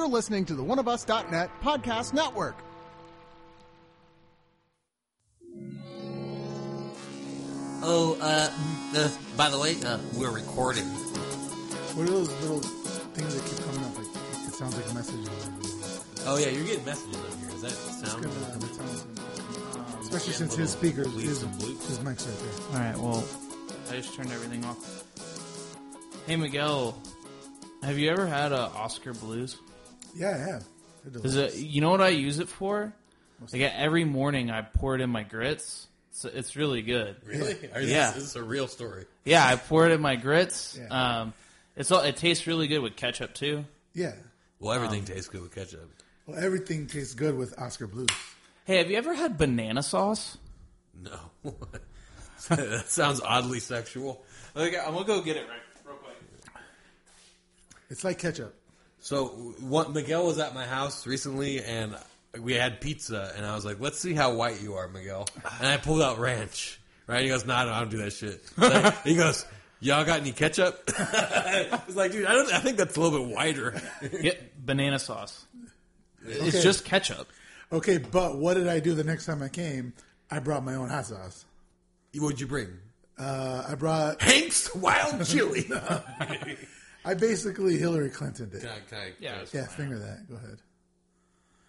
You're listening to the oneofus.net podcast network. Oh, uh, uh, by the way, uh, we're recording. What are those little things that keep coming up? Like it sounds like a message. Oh yeah, you're getting messages over here. Is that sound? Good, uh, that sounds good. Especially since his speakers, bleeps his, his mic's right there. All right. Well, I just turned everything off. Hey Miguel, have you ever had a Oskar Blues? Yeah, I have. They're Is delicious. it? You know what I use it for? Like every morning, I pour it in my grits. So it's really good. Really? Are you- Yeah. This is a real story. Yeah, I pour it in my grits. Yeah. Um, it's all. It tastes really good with ketchup too. Yeah. Well, everything tastes good with ketchup. Well, everything tastes good with Oskar Blues. Hey, have you ever had banana sauce? No. that sounds oddly sexual. Okay, I'm gonna go get it right real quick. It's like ketchup. So, what Miguel was at my house recently, and we had pizza, and I was like, "Let's see how white you are, Miguel." And I pulled out ranch. Right? He goes, "No, no, I don't do that shit." Like, he goes, "Y'all got any ketchup?" I was like, "Dude, I don't. I think that's a little bit whiter." Get banana sauce. It's Okay. just ketchup. Okay, but what did I do the next time I came? I brought my own hot sauce. What'd you bring? Uh, I brought. Hank's wild chili. I basically Hillary Clinton did. Can I- can I- Yeah. can I- Yeah, finger that. Go ahead.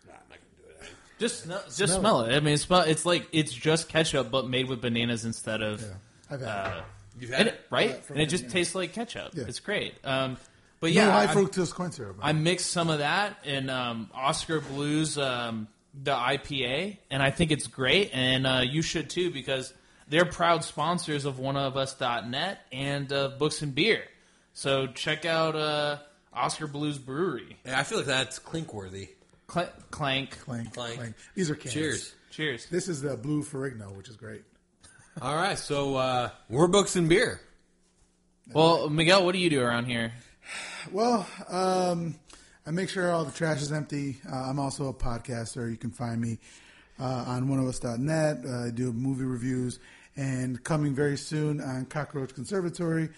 Nah, I'm not gonna do it. Just smell, just Smell smell, it. I mean, it's, smell, it's like it's just ketchup, but made with bananas instead of Yeah, I've had. uh, it. You've had and it? it, right, from and it just bananas. tastes like ketchup. Yeah. It's great. Um, but no yeah, high I, fructose corn syrup. I mixed some of that in um, Oskar Blues, um, the IPA, and I think it's great, and uh, you should too because they're proud sponsors of one of OneOfUs.net and uh, Books and Beer. So check out uh, Oskar Blues Brewery. Yeah, I feel like that's clink worthy. Cl- clank. clank, Clank. clank. These are cans. Cheers. Cheers. This is the blue Ferrigno, which is great. All right, so uh, we're books and beer. Well, Miguel, what do you do around here? Well, um, I make sure all the trash is empty. Uh, I'm also a podcaster. You can find me uh, on oneofus.net. Uh, I do movie reviews. And coming very soon on Cockroach Conservatory,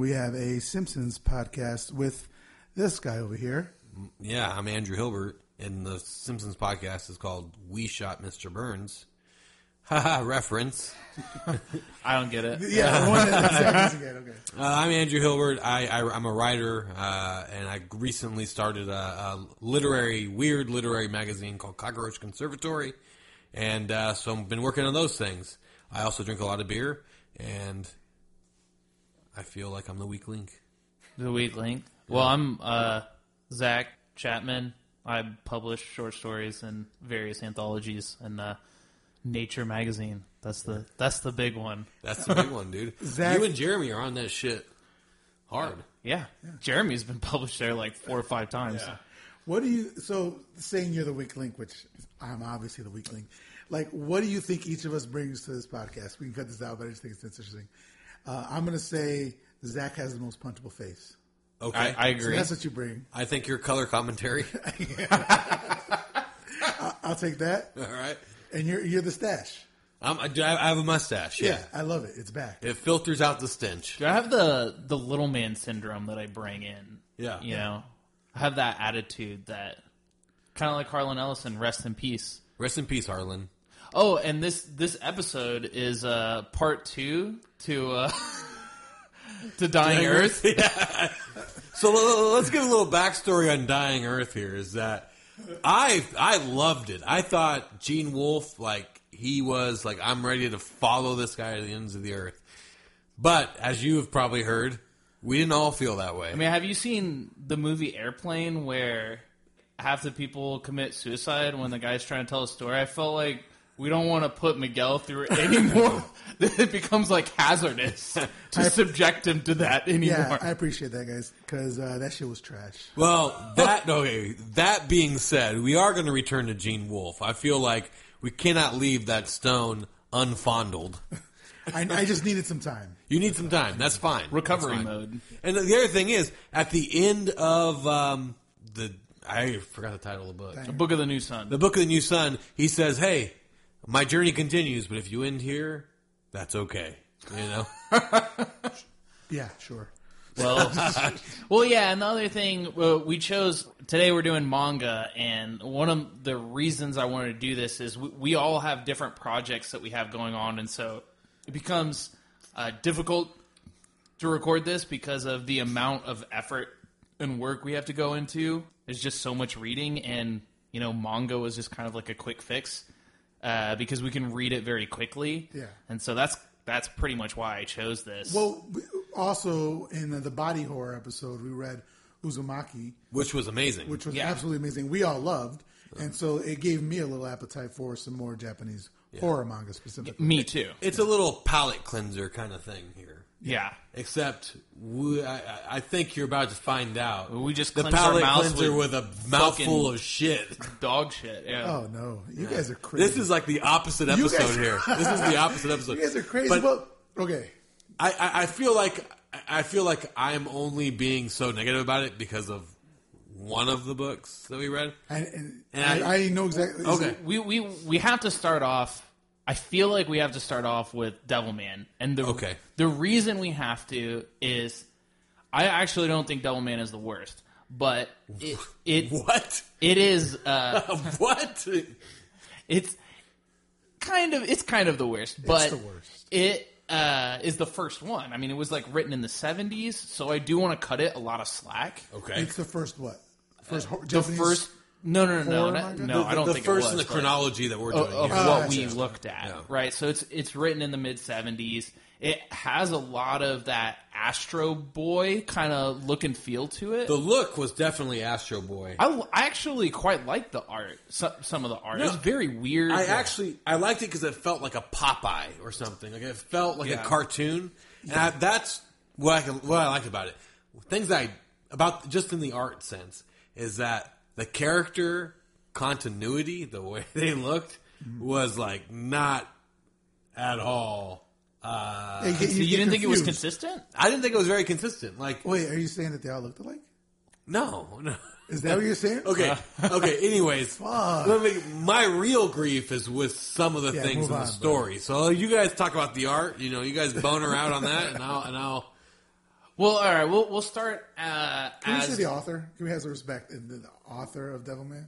we have a Simpsons podcast with this guy over here. Yeah, I'm Andrew Hilbert, and the Simpsons podcast is called "We Shot Mr. Burns." Haha, reference. I don't get it. Yeah, one that exactly, okay. Uh, I'm Andrew Hilbert. I, I, I'm a writer, uh, and I recently started a, a literary, weird literary magazine called Cockroach Conservatory, and uh, so I've been working on those things. I also drink a lot of beer, and I feel like I'm the weak link. The weak link. Well, I'm uh, Zach Chapman. I publish short stories in various anthologies and uh, Nature magazine. That's the that's the big one. That's the big one, dude. Zach- you and Jeremy are on that shit hard. Yeah. Jeremy's been published there like four or five times. What do you, so saying you're the weak link, which I'm obviously the weak link, like, what do you think each of us brings to this podcast? We can cut this out, but I just think it's interesting. Uh, I'm going to say Zach has the most punchable face. Okay, I, I So agree. that's what you bring. I think your color commentary. I'll take that. All right. And you're you're the stash. Um, I, do- I have a mustache. Yeah. I love it. It's back. It filters out the stench. Do I have the the little man syndrome that I bring in? Yeah. You know, I have that attitude that kind of like Harlan Ellison. Rest in peace. Rest in peace, Harlan. Oh, and this this episode is uh part two to uh to Dying Earth. So let's give a little backstory on Dying Earth. Here is that I I loved it. I thought Gene Wolfe like he was like I'm ready to follow this guy to the ends of the earth. But as you have probably heard, we didn't all feel that way. I mean, have you seen the movie Airplane where half the people commit suicide when the guy's trying to tell a story? I felt like we don't want to put Miguel through it anymore. it becomes like hazardous to subject him to that anymore. Yeah, I appreciate that, guys, because uh, that shit was trash. Well, that okay. That being said, we are going to return to Gene Wolfe. I feel like we cannot leave that stone unfondled. I, I just needed some time. You need some time. That's fine. Recovery That's fine. mode. And the other thing is, at the end of um, the, I forgot the title of the book. The Book of the New Sun. The book of the new sun. He says, "Hey, my journey continues, but if you end here, that's okay." You know. Yeah, sure. Well, well, yeah. And the other thing, well, we chose today. We're doing manga, and one of the reasons I wanted to do this is we, we all have different projects that we have going on, and so it becomes uh, difficult to record this because of the amount of effort and work we have to go into. There's just so much reading, and you know, manga was just kind of like a quick fix uh, because we can read it very quickly. Yeah. and so that's that's pretty much why I chose this. Well, also in the, the body horror episode, we read Uzumaki, which was amazing. which was Yeah. absolutely amazing. We all loved, and so it gave me a little appetite for some more Japanese horror manga specifically. me too. it's a little palate cleanser kind of thing here. Yeah. Except we, I, I- I think you're about to find out. We just the cleansed our palate cleanser with with, a mouthful of shit. Dog shit. Yeah. Oh no, you guys are crazy. This is like the opposite You guys- episode here. This is the opposite episode. you guys are crazy. But well, okay, I, I, I feel like I feel like I'm only being so negative about it because of one of the books that we read. and, and, And I, I know exactly. Okay. we we we have to start off. I feel like we have to start off with Devilman, and the Okay. the reason we have to is I actually don't think Devilman is the worst, but it it What? it is uh, what? it's kind of it's kind of the worst, but the worst. it uh, is the first one. I mean, it was like written in the seventies, so I do want to cut it a lot of slack. Okay. It's the first what? First hor- The first. No, no, no, no, horror no, manga? no. I don't think the think first it was, in the chronology that we're doing of, of here. what Ah, we looked at, Yeah. right? So it's it's written in the mid '70s. It has a lot of that Astro Boy kind of look and feel to it. The look was definitely Astro Boy. I, I actually quite like the art. Some, some of the art. No. it's very weird. I actually I liked it because it felt like a Popeye or something. Like it felt like Yeah. a cartoon, and I, that's what I what I liked about it. Things I about just in the art sense is that the character continuity, the way they looked, was like not at all. Uh, Hey, So you, you didn't think it was consistent? I didn't think it was very consistent. Like Wait, are you saying that they all looked alike? no, no. Is that what you're saying? Okay. Okay. Anyways, Fuck. let me- my real grief is with some of the Yeah, things in the on, story. So you guys talk about the art. You know, you guys boner out on that, and I'll and I'll. Well, all right. We'll we'll start uh, Can we as say the author? Can we have some respect in the, the author of Devilman?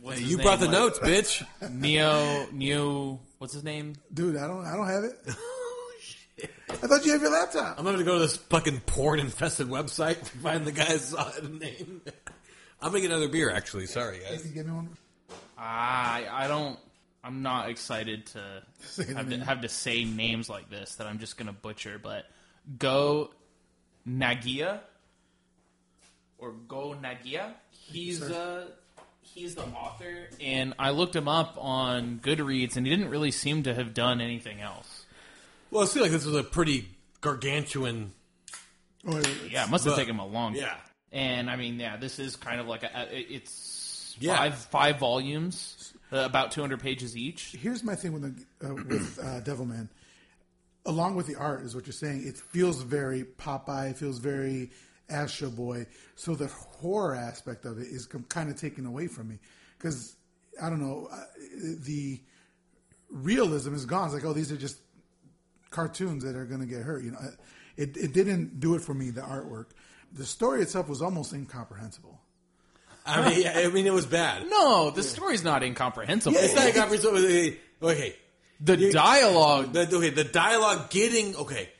what's his You name? brought the Like, notes, bitch. Neo Neo. What's his name? Dude, I don't. I don't have it. Oh shit. I thought you have your laptop. I'm gonna go to this fucking porn infested website to find the guy's uh, name. I'm gonna get another beer. Actually, sorry Can guys. you give me one? I I don't. I'm not excited to the have, to name. have to say names like this that I'm just gonna butcher. But Go Nagia or Go Nagia. He's uh he's the author, and I looked him up on Goodreads, and he didn't really seem to have done anything else. Well, I feel like this was a pretty gargantuan. Oh, wait, wait, Yeah, it must have But- taken him a long time. Yeah. And I mean, yeah, this is kind of like a, a- it's Yeah. five five volumes, uh, about 200 pages each. Here's my thing with the, uh, with uh, Devilman. Along with the art, is what you're saying. It feels very Popeye. It feels very Astro Boy. So the horror aspect of it is kind of taken away from me because I don't know uh, the realism is gone. It's like, oh, these are just cartoons that are going to get hurt. You know, it it didn't do it for me. The artwork, the story itself was almost incomprehensible. I mean, I mean, it was bad. No, the story's not incomprehensible. It's not incomprehensible. Okay, the You- dialogue. The, okay, the dialogue getting okay.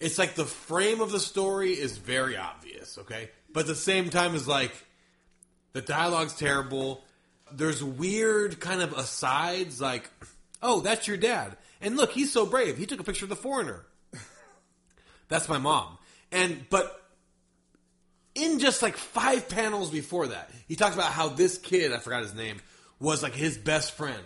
It's like the frame of the story is very obvious, okay, but at the same time is like the dialogue's terrible. There's weird kind of asides, like, "Oh, that's your dad," and look, he's so brave. He took a picture of the foreigner. That's my mom, and but in just like five panels before that, he talks about how this kid, I forgot his name, was like his best friend.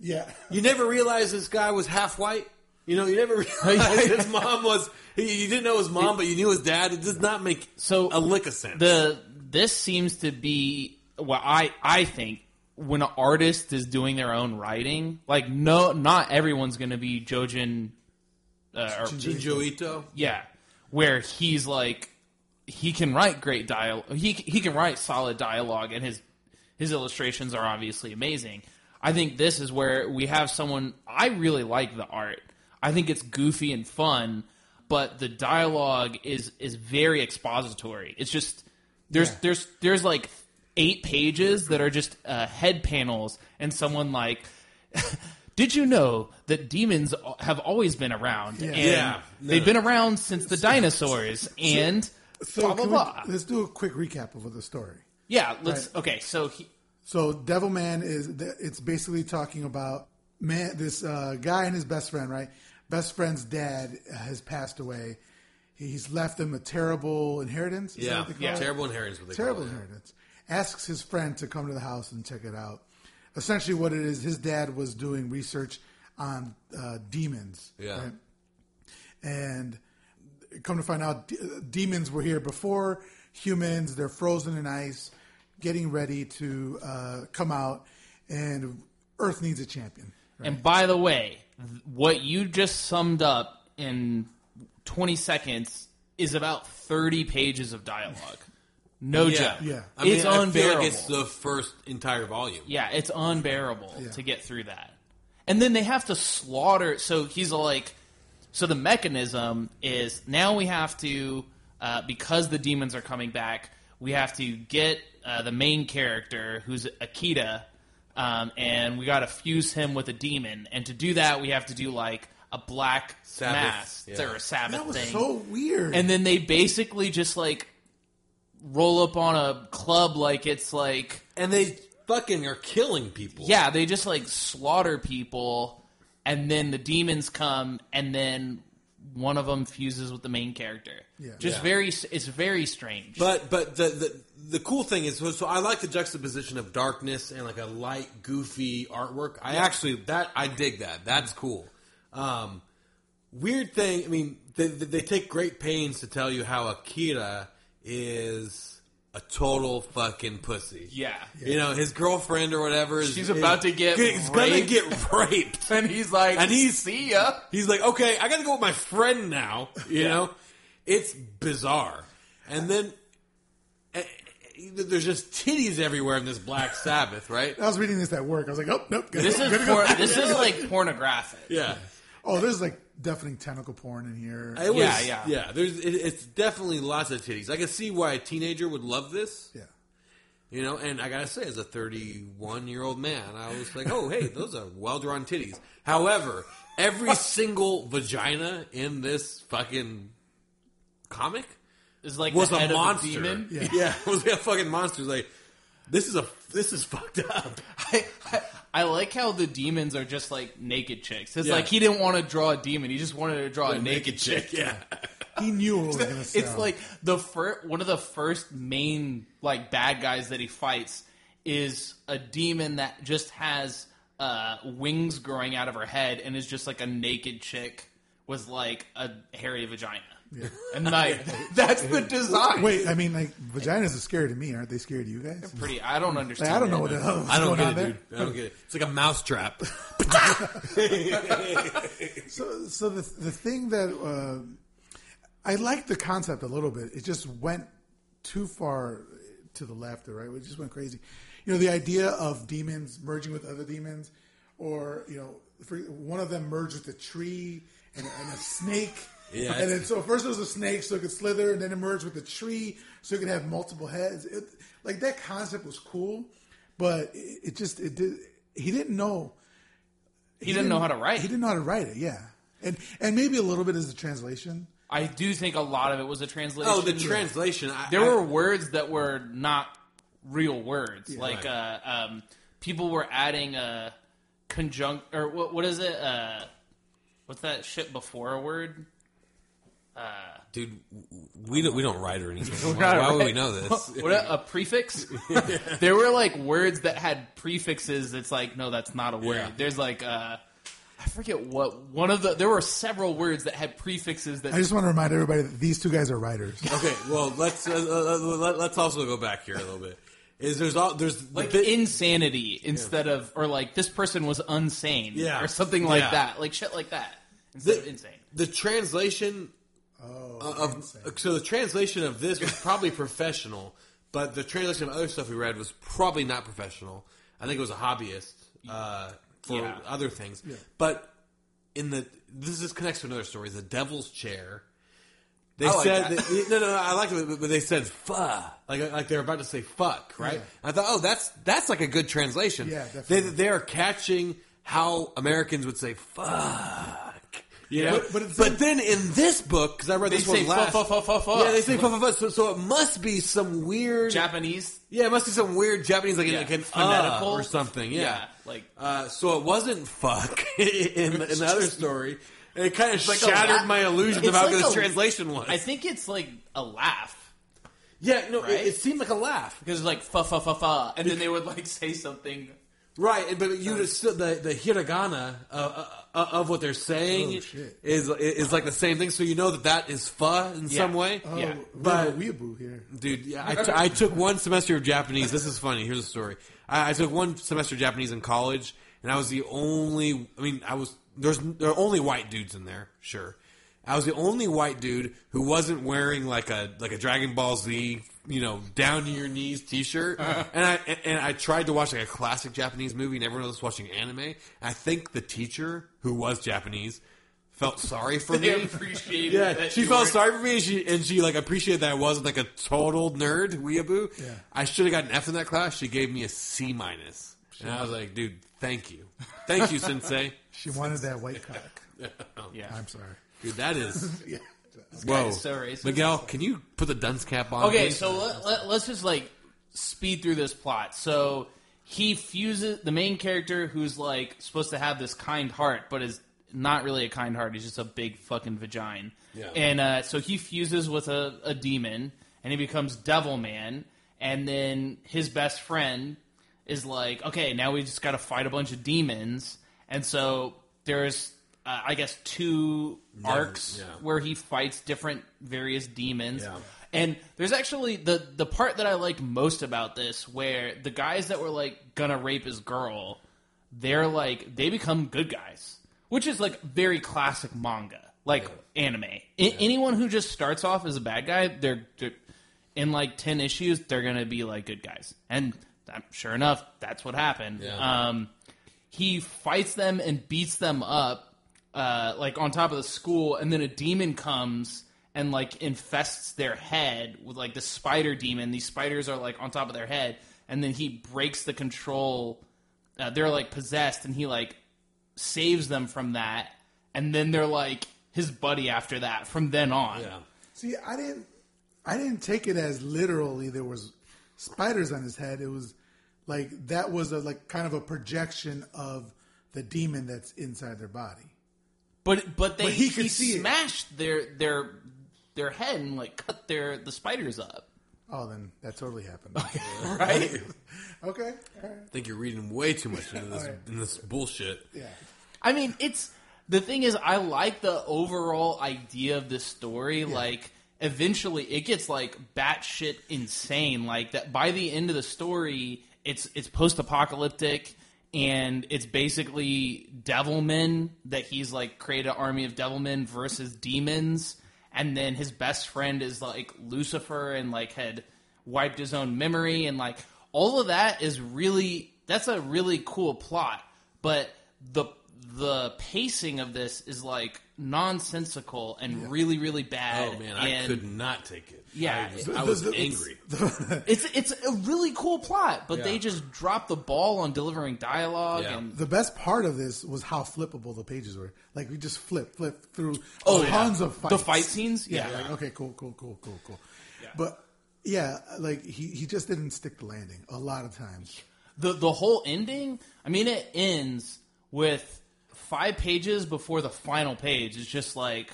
Yeah, You never realized this guy was half white. You know, you never realized his mom was. You didn't know his mom, but you knew his dad. It does not make So a lick of sense. the this seems to be what I I think when an artist is doing their own writing, like no, not everyone's going to be Jojin. Uh, or, Jinjo Ito. yeah, where he's like he can write great dialogue. He he can write solid dialogue, and his his illustrations are obviously amazing. I think this is where we have someone. I really like the art. I think it's goofy and fun, but the dialogue is is very expository. It's just there's Yeah. there's there's like eight pages that are just uh, head panels and someone like. Did you know that demons have always been around? And Yeah. No, they've no. been around since the dinosaurs. And So blah blah can we- blah. let's do a quick recap of the story. yeah, let's. Okay, so he, So Devilman is it's basically talking about man this uh, guy and his best friend, right? Best friend's dad has passed away. He's left him a terrible inheritance. Is that Yeah, what they call yeah. it? terrible inheritance. What they terrible call it. inheritance. Asks his friend to come to the house and check it out. Essentially, what it is, his dad was doing research on uh, demons. Yeah. right? And come to find out, d- demons were here before humans. They're frozen in ice, getting ready to uh, come out, and Earth needs a champion. And by the way, th- what you just summed up in 20 seconds is about 30 pages of dialogue. No Yeah, joke. Yeah. I mean, it's I unbearable. like it's the first entire volume. yeah, it's unbearable Yeah. to get through that. And then they have to slaughter. So he's like, so the mechanism is now we have to, uh, because the demons are coming back, we have to get uh, the main character, who's Akira, um, and we got to fuse him with a demon. And to do that, we have to do like a black Sabbath, mass yeah. or a Sabbath That was thing. so weird. and then they basically just like roll up on a club like it's like And they fucking are killing people. yeah, they just like slaughter people, and then the demons come, and then one of them fuses with the main character. Yeah. just Yeah. very, it's very strange. But but the, the the cool thing is so, I like the juxtaposition of darkness and like a light, goofy artwork. I actually that I dig that. That's cool. Um, weird thing. I mean, they, they take great pains to tell you how Akira is a total fucking pussy. yeah. You know, his girlfriend or whatever is She's about to get He's gonna raped. get raped. and he's like, And he's- see ya. He's like, okay, I got to go with my friend now. You know, it's bizarre. And then there's just titties everywhere in this Black Sabbath, right? I was reading this at work. I was like, oh nope. This is por- this is like pornographic. Yeah, Oh, there's like definitely tentacle porn in here. it was, Yeah, yeah, yeah. There's, it, it's definitely lots of titties. I can see why a teenager would love this. yeah. You know, and I gotta say, as a 31 year old man, I was like, oh, hey, those are well drawn titties. However, every single vagina in this fucking comic It's like was the a head of monster. demon. Yeah. it was a fucking monster. It's like this is a this is fucked up. I, I, I like how the demons are just like naked chicks. It's Yeah. like he didn't want to draw a demon; he just wanted to draw a naked, chick. Yeah, He knew it was going to sell. It's like the first one of the first main like bad guys that he fights is a demon that just has uh, wings growing out of her head and is just like a naked chick with like a hairy vagina. And like that's the design. Wait, I mean, like vaginas are scary to me. Aren't they scary to you guys? pretty. I don't Like, understand. I don't know what the hell is I don't going get on it, dude. I don't get it. It's like a mouse trap. So, so the the thing that uh, I like the concept a little bit. It just went too far to the left or right. It just went crazy. You know, the idea of demons merging with other demons, or you know, for, one of them merged with a tree and, and a snake. Yeah, and then so first it was a snake, so it could slither, and then it merged with a tree, so it could have multiple heads. It, like that concept was cool, but it, it just it did. He didn't know He didn't know how to write. he didn't know how to write it, yeah. And and maybe a little bit is the translation. I do think a lot of it was a translation. oh, the translation. I, there I- were words that were not real words. like Right. uh, um, people were adding a conjunct or what? What is it? Uh, what's that shit before a word? Dude. We don't we don't write or anything. Not Why, why would we know this? what a, a prefix? there were like words that had prefixes. It's like no, that's not a word. Yeah. There's like uh, I forget what one of the. There were several words that had prefixes that I just want to remind everybody that these two guys are writers. Okay, well let's uh, uh, let, let's also go back here a little bit. Is there's all there's the like bit- insanity instead of or like this person was unsane Yeah. or something like Yeah. that like shit like that instead of insane the translation of so the translation of this was probably professional, but the translation of other stuff we read was probably not professional. I think it was a hobbyist uh, for Yeah. other things. But in the this is connects to another story. The Devil's Chair They like said that. that- no, no, no. I like it, but they said "fuh," like like they're about to say "fuck," right? Yeah. I thought, oh, that's that's like a good translation. Yeah, They definitely. they are catching how Americans would say "fuck." You know? But- but it's- but then in this book, because I read They this say one last, "fu- fu- fu- fu- fu." yeah, they say "fuh, fuh, fuh." So, so it must be some weird Japanese. Yeah, it must be some weird Japanese, like, Yeah, like an phonetical. uh or something. Yeah, Yeah, like- uh, so it wasn't fuck in, the- in the other story. And it kind of like a shattered laugh. my illusion It's of how like good this a- translation was. I think it's like a laugh yeah, no, Right? it, it seemed like a laugh, because it's like fa fa fa fa, and then they would like say something. Right? But you just still the the hiragana uh, uh, of what they're saying Oh, is is like the same thing. So you know that that is pho in Yeah. some way. Oh, Yeah. But- but weeaboo here. Dude, yeah, I, t- I took one semester of Japanese. This is funny. Here's a story. I, I took one semester of Japanese in college, and I was the only. I mean, I was there's there are only white dudes in there. Sure, I was the only white dude who wasn't wearing like a like a Dragon Ball Z, you know, down to your knees T-shirt. Uh-huh. And I and, I tried to watch like a classic Japanese movie, and everyone else was watching anime. I think the teacher who was Japanese felt sorry for me. appreciated. Yeah, that she you felt weren't- sorry for me, and she and she like appreciated that I wasn't like a total nerd weeaboo. Yeah. I should have got an F in that class. She gave me a C minus, and I was like, dude, thank you, thank you, sensei. She wanted that white cock. Yeah. I'm sorry. Dude, that is Yeah. Whoa. is so racist. Miguel, can you put the dunce cap on? Okay, please? so let, let, let's just like speed through this plot. So he fuses the main character who's like supposed to have this kind heart, but is not really a kind heart. He's just a big fucking vagina. Yeah. And uh, so he fuses with a, a demon, and he becomes Devil Man. And then his best friend is like, okay, now we just got to fight a bunch of demons. And so there's, uh, I guess, two arcs yeah. where he fights different various demons. Yeah. And there's actually the the part that I like most about this, where the guys that were like gonna rape his girl, they're like they become good guys, which is like very classic manga, like anime. A- Anyone who just starts off as a bad guy, they're, they're in like ten issues, they're gonna be like good guys, and um, sure enough, that's what happened. Yeah. Um, he fights them and beats them up, uh, like on top of the school, and then a demon comes and like infests their head with like the spider demon. These spiders are like on top of their head, and then he breaks the control. Uh, they're like possessed, and he like saves them from that, and then they're like his buddy after that. From then on, yeah, See, I didn't, I didn't take it as literally there was spiders on his head. It was like that was a like kind of a projection of the demon that's inside their body. But but they But he he, could see it. smashed their their their head and like cut their the spiders up. Oh, then that totally happened. Right. okay, all right. I think you're reading way too much into this Alright. in this bullshit. yeah. I mean, it's the thing is, I like the overall idea of this story. Like, eventually, it gets like batshit insane. Like that by the end of the story, it's it's post apocalyptic. And it's basically devilmen that he's like created an army of devilmen versus demons, and then his best friend is like Lucifer and like had wiped his own memory. And like all of that is really that's a really cool plot. But the the pacing of this is like nonsensical and really really bad. Oh man, I and could not take it. Yeah. I was, I was The- the- angry. it's it's a really cool plot but they Yeah. just dropped the ball on delivering dialogue Yeah. and The best part of this was how flippable the pages were. Like we just flip, flip through Oh, yeah. tons of fights. The fight scenes? Yeah. Yeah. Like, okay. Cool. Cool. Cool. Cool. Cool. But yeah, like he, he just didn't stick the landing a lot of times. the the whole ending i mean it ends with five pages before the final page it's just like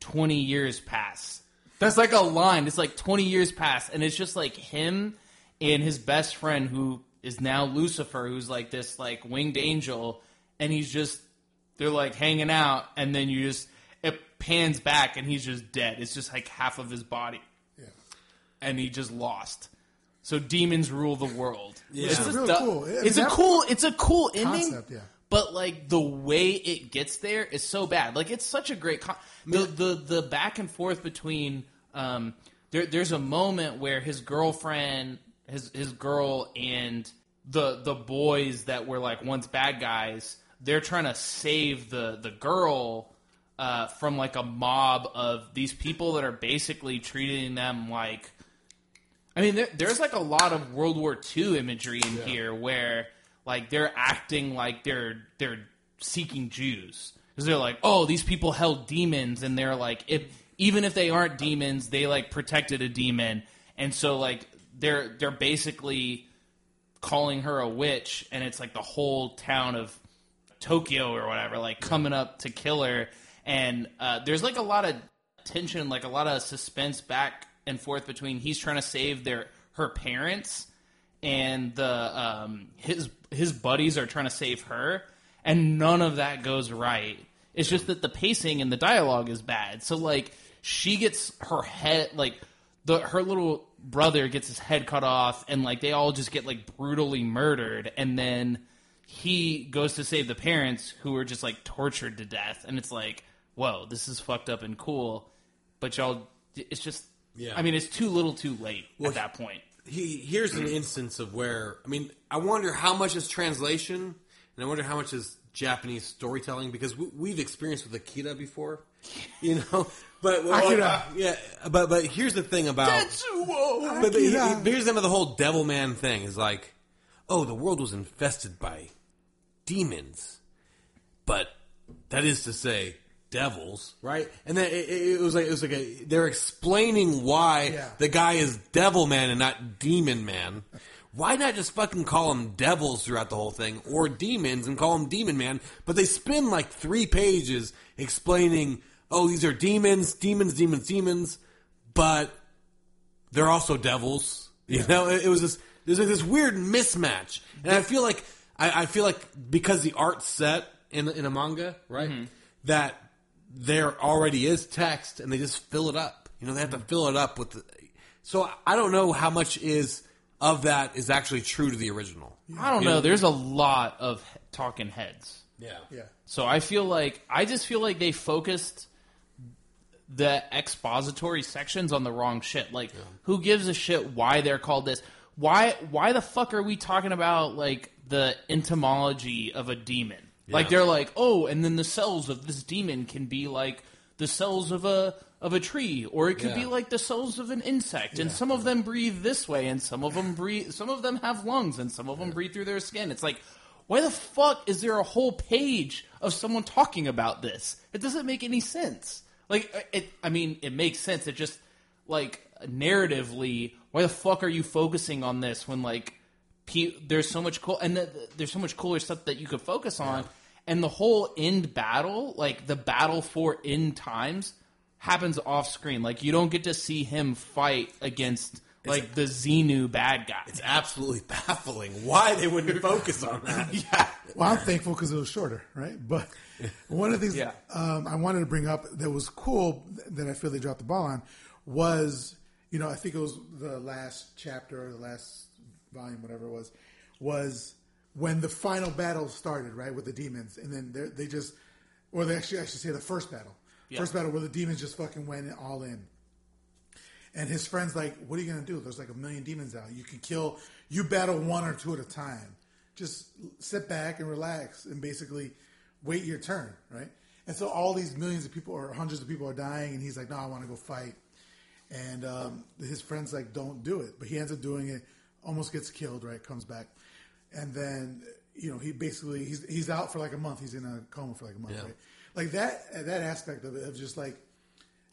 20 years pass that's like a line it's like 20 years pass and it's just like him and his best friend who is now lucifer who's like this like winged angel and he's just they're like hanging out and then you just it pans back and he's just dead it's just like half of his body Yeah. and he just lost so demons rule the world. Yeah. It's, It's just real du- cool. I mean, it's a cool. It's a cool ending. Concept, yeah. But like the way it gets there is so bad. Like it's such a great. Con- the the the back and forth between. Um, there, there's a moment where his girlfriend, his his girl, and the the boys that were like once bad guys. They're trying to save the the girl uh, from like a mob of these people that are basically treating them like. I mean, there, there's like a lot of World War II imagery in here where like they're acting like they're they're seeking Jews because they're like, oh, these people held demons, and they're like, if even if they aren't demons, they like protected a demon, and so like they're they're basically calling her a witch, and it's like the whole town of Tokyo or whatever, like coming up to kill her. And uh, there's like a lot of tension, like a lot of suspense back and forth between he's trying to save their her parents, and the um, his his buddies are trying to save her, and none of that goes right. It's just that the pacing and the dialogue is bad. So like she gets her head like the her little brother gets his head cut off and like they all just get like brutally murdered and then he goes to save the parents who were just like tortured to death and it's like whoa this is fucked up and cool but y'all it's just Yeah. i mean it's too little too late Well, at that point he, here's an instance of where I mean, I wonder how much is translation, and I wonder how much is Japanese storytelling because we, we've experienced with Akira before, you know. But well, Akira. Uh, yeah, but but here's the thing about but, but he- he- here's them the whole devil man thing is like, oh, the world was infested by demons, but that is to say, devils, right? And then it, it it was like it was like a, they're explaining why Yeah. the guy is devil man and not demon man. Why not just fucking call them devils throughout the whole thing, or demons and call them demon man? But they spend like three pages explaining, oh, these are demons, demons, demons, demons, but they're also devils. You know, it, it was this. There's like this weird mismatch, and I feel like I, I feel like because the art's set in in a manga, right? Mm-hmm. That there already is text, and they just fill it up. You know, they have to fill it up with. The, so I don't know how much is of that is actually true to the original. i don't You know there's a lot of he- talking heads Yeah, Yeah. So I feel like I just feel like they focused the expository sections on the wrong shit. Like who gives a shit why they're called this? Why why the fuck are we talking about like the entomology of a demon? Like they're like, "Oh, and then the cells of this demon can be like the cells of a of a tree or it could be like the cells of an insect and some of them breathe this way and some of them breathe some of them have lungs and some of them breathe through their skin. It's like why the fuck is there a whole page of someone talking about this? It doesn't make any sense. Like uh, it i mean it makes sense. It just like narratively why the fuck are you focusing on this when like pe- there's so much cool and the, there's so much cooler stuff that you could focus on and the whole end battle like the battle for end times happens off screen like you don't get to see him fight against like the xenu bad guy it's absolutely baffling why they wouldn't focus on that. yeah Well, I'm thankful because it was shorter, right? But one of the things Yeah. um, I wanted to bring up that was cool that I feel they dropped the ball on was, you know, I think it was the last chapter or the last volume, whatever it was, was when the final battle started, right, with the demons, and then they're- just, or they actually, I should say, the first battle, Yeah. first battle where the demons just fucking went all in. And his friend's like, "What are you gonna do? There's like a million demons out. You can kill. You battle one or two at a time. Just sit back and relax, and basically wait your turn, right?" And so all these millions of people or hundreds of people are dying, and he's like, "No, I want to go fight." And um, his friend's like, "Don't do it," but he ends up doing it. Almost gets killed, right? Comes back, and then you know he basically he's he's out for like a month. He's in a coma for like a month, Yeah. right? Like that that aspect of it of just like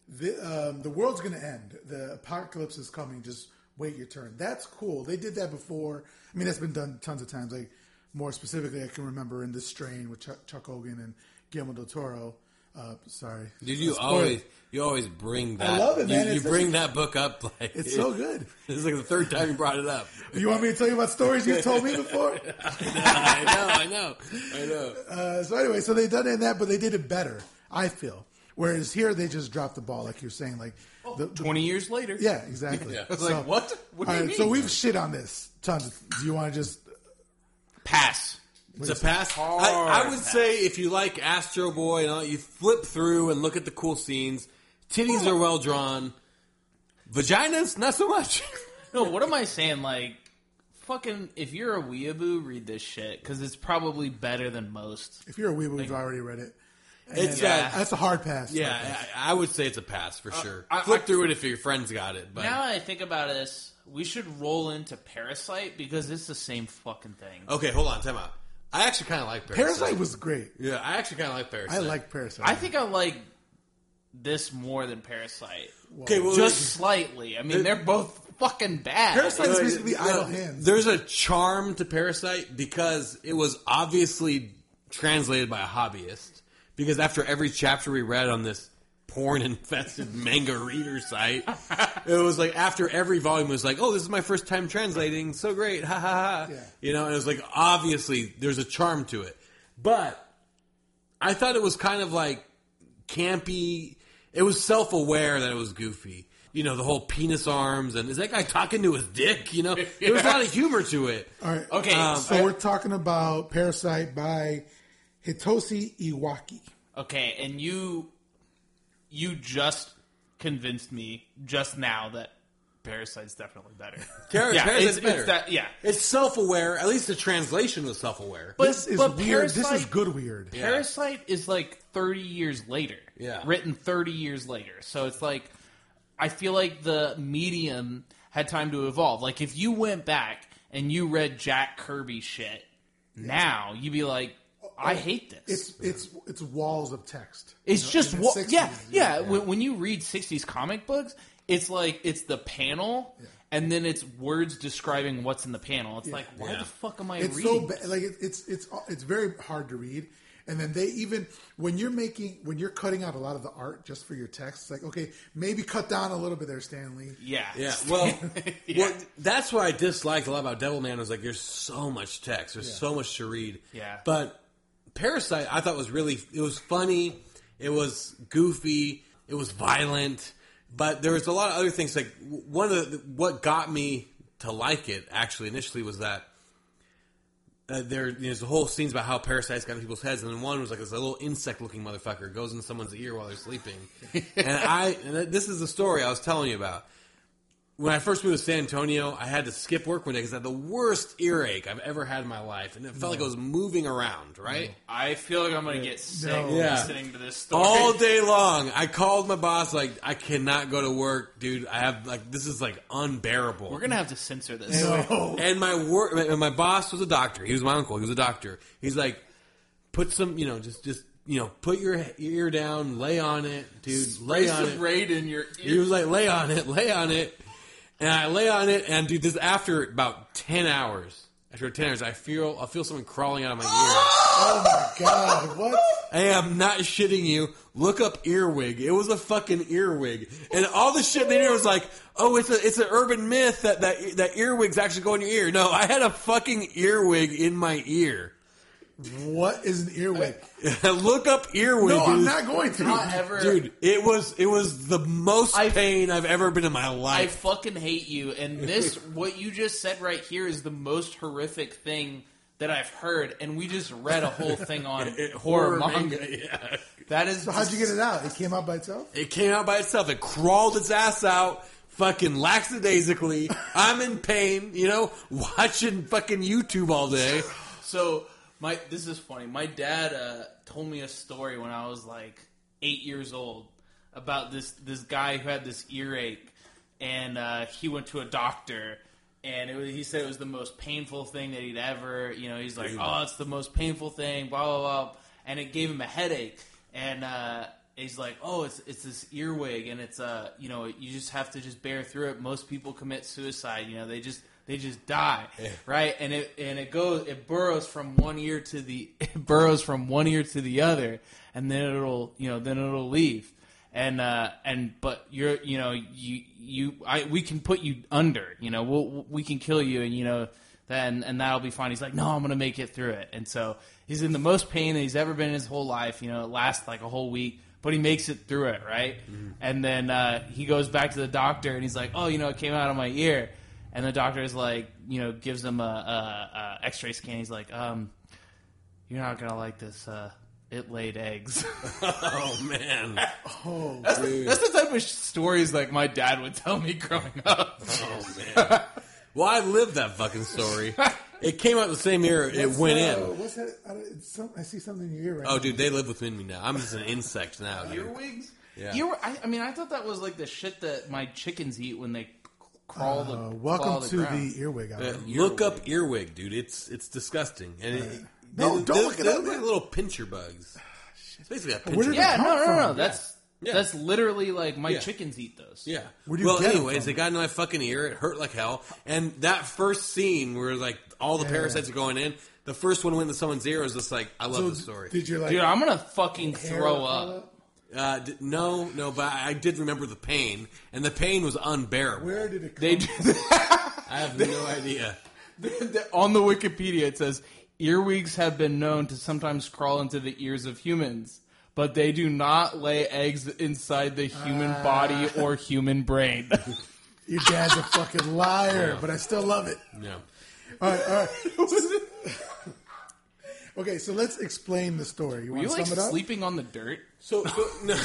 the um, the world's going to end. The apocalypse is coming. Just wait your turn. That's cool. They did that before. I mean, that's been done tons of times. Like more specifically, I can remember in this strain with Chuck, Chuck Hogan and Guillermo del Toro. Uh, sorry, Did you Spoiler. always you always bring that? I love it, you, man. You It's bring such that book up like It's so good. This is like the third time you brought it up. You want me to tell you about stories you've told me before? I know, I know, I know. Uh, so anyway, so they done it in that, but they did it better. I feel. Whereas here, they just dropped the ball, like you're saying. Like, the, the- 20 years later yeah, exactly. Yeah. it's So- like what what do you right, mean so we've shit on this tons. Do you want to just? pass It's a pass. I, I would say if you like Astro Boy and all, you flip through and look at the cool scenes. Titties are well drawn. Vaginas, not so much. No, what am I saying? Like, fucking, if you're a weeaboo, read this shit because it's probably better than most. If you're a weeble, we've already read it. It's Yeah. uh, That's a hard pass. yeah, I, I would say it's a pass for sure. I- Flip I- through it if your friends got it, but Now I think about this, we should roll into Parasite because it's the same fucking thing. okay, hold on, time out. I actually kind of like Parasite. Parasite was great. yeah, I actually kind of like Parasite. I like Parasite. I think I like this more than Parasite. Okay, well, Just slightly. I mean, they're both fucking bad. Parasite is basically uh, idle hands. There's a charm to Parasite because it was obviously translated by a hobbyist. Because after every chapter we read on this porn infested manga reader site, it was like after every volume it was like, oh, this is my first time translating, so great, ha ha ha. Yeah. You know, and it was like obviously there's a charm to it, but I thought it was kind of like campy. It was self aware that it was goofy. You know, the whole penis arms and is that guy talking to his dick? You know, there was a lot of humor to it. All right. Okay, Um, So we're talking about Parasite by Hitoshi Iwaki. Okay, and you you just convinced me just now that Parasite's definitely better. Par- yeah, Parasite's it's, better. it's that yeah. It's self aware. At least the translation was self aware. But, This is but weird. This is good weird. Parasite is like 30 years later. Yeah. Written 30 years later. So it's like, I feel like the medium had time to evolve. Like, if you went back and you read Jack Kirby shit now, you'd be like, I hate this. It's it's it's walls of text. It's You know, just in wa- 60s, yeah, yeah. When, when you read '60s comic books, it's like it's the panel, and then it's words describing what's in the panel. It's like, why Yeah. the fuck am I It's reading? so bad. Like it, it's it's it's very hard to read. And then they even when you're making when you're cutting out a lot of the art just for your text, it's like okay, maybe cut down a little bit there, Stanley. yeah, Yeah, well, Yeah. well, that's what I disliked a lot about Devilman was like there's so much text, there's so much to read. Yeah. But Parasite, I thought was really it was funny, it was goofy, it was violent, but there was a lot of other things. Like one of the, what got me to like it actually initially was that. Uh, there, there's a whole scenes about how parasites got in people's heads, and then one was like this little insect-looking motherfucker goes in someone's ear while they're sleeping. and I, and this is the story I was telling you about when I first moved to San Antonio, I had to skip work one day because I had the worst earache I've ever had in my life, and it felt like I was moving around. Right, I feel like I'm gonna get sick Yeah. listening to this story. all day long. I called my boss like, I cannot go to work, dude. I have like this is like unbearable. We're gonna have to censor this. No. And my work, and my boss was a doctor. He was my uncle. He was a doctor. He's like, put some, you know, just just you know, put your ear down, lay on it, dude, lay Spray on some it. raid in your He was like, lay on it, lay on it. And I lay on it, and dude, this after about ten hours. After ten hours, I feel I feel something crawling out of my ear. Oh my god, what? I am not shitting you. Look up earwig. It was a fucking earwig, and all the shit in the was like, oh, it's a it's an urban myth that that that earwigs actually go in your ear. No, I had a fucking earwig in my ear. What is an earwig? Look up earwig. No, I'm not going to. Not ever, Dude, it was it was the most I- pain I've ever been in my life. I life. fucking hate you. And this, what you just said right here, is the most horrific thing that I've heard. And we just read a whole thing on horror, manga. Yeah. That is. So how'd you get it out? It came out by itself. It came out by itself. It crawled its ass out, fucking lackadaisically. I'm in pain, you know, watching fucking YouTube all day. So my this is funny. My dad uh, told me a story when I was like eight years old about this this guy who had this earache, and uh, he went to a doctor. And it was, he said it was the most painful thing that he'd ever, you know, he's like, oh, it's the most painful thing, blah, blah, blah. And it gave him a headache. And uh, he's like, oh, it's, it's this earwig. And it's, uh, you know, you just have to just bear through it. Most people commit suicide, you know, they just, they just die, right? And it and it goes, it burrows from one ear to the, it burrows from one ear to the other, and then it'll, you know, then it'll leave, and uh, and but you're, you know, you you, I we can put you under, you know, we'll we can kill you, and you know, then and that'll be fine. He's like, no, I'm gonna make it through it, and so he's in the most pain that he's ever been in his whole life. You know, it lasts like a whole week. But he makes it through it, right? And then uh, he goes back to the doctor, and he's like, "Oh, you know, it came out of my ear." And the doctor is like, you know, gives him a, a, a X-ray scan. He's like, um, "You're not gonna like this. Uh, it laid eggs." Oh man. Oh, that's, the, that's the type of stories like my dad would tell me growing up. Oh man. Well, I lived that fucking story. It came out the same year it went uh, in. What's that? I some, I see something in your ear right Oh, now. dude, they live within me now. I'm just an insect now. dude. Earwigs? Yeah. Ear, I, I mean, I thought that was like the shit that my chickens eat when they crawl the. Uh, claw welcome the to ground. the earwig. Uh, Hour. look up earwig, dude. It's it's disgusting. And it, No, they, don't they, look it they up, like little pincher bugs. It's basically a pincher. Where did bug. Yeah, no, no, no, no. That's Yeah. that's literally like my Yeah. chickens eat those. Yeah. Where do you well, get 'em anyways, from? it got in my fucking ear. It hurt like hell. And that first scene where like all the Yeah. parasites are going in, the first one went into someone's ear. I was just like, I love So the story. Did you like? Dude, I'm gonna fucking throw fall up. Out? Uh, d- no, no, but I, I did remember the pain, and the pain was unbearable. Where did it come? They do I have no idea. on the Wikipedia. It says earwigs have been known to sometimes crawl into the ears of humans, but they do not lay eggs inside the human Ah. body or human brain. Your dad's a fucking liar, but I still love it. Yeah. All right, all right. okay, so let's explain the story. You Were want you to like sum it up? sleeping on the dirt? So, so no,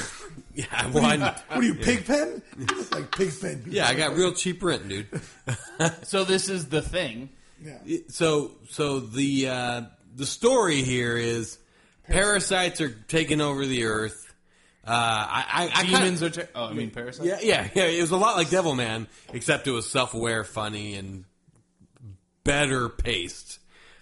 yeah, well, I, What are you, pig pen? like pig pen. yeah, I got real cheap rent, dude. So this is the thing. Yeah. So so the uh, the story here is parasites are taking over the earth. Uh, I, I, I kinda- Demons are. Ter- oh, I mean parasites. yeah, yeah, yeah. It was a lot like Devilman, except it was self aware, funny, and better paced.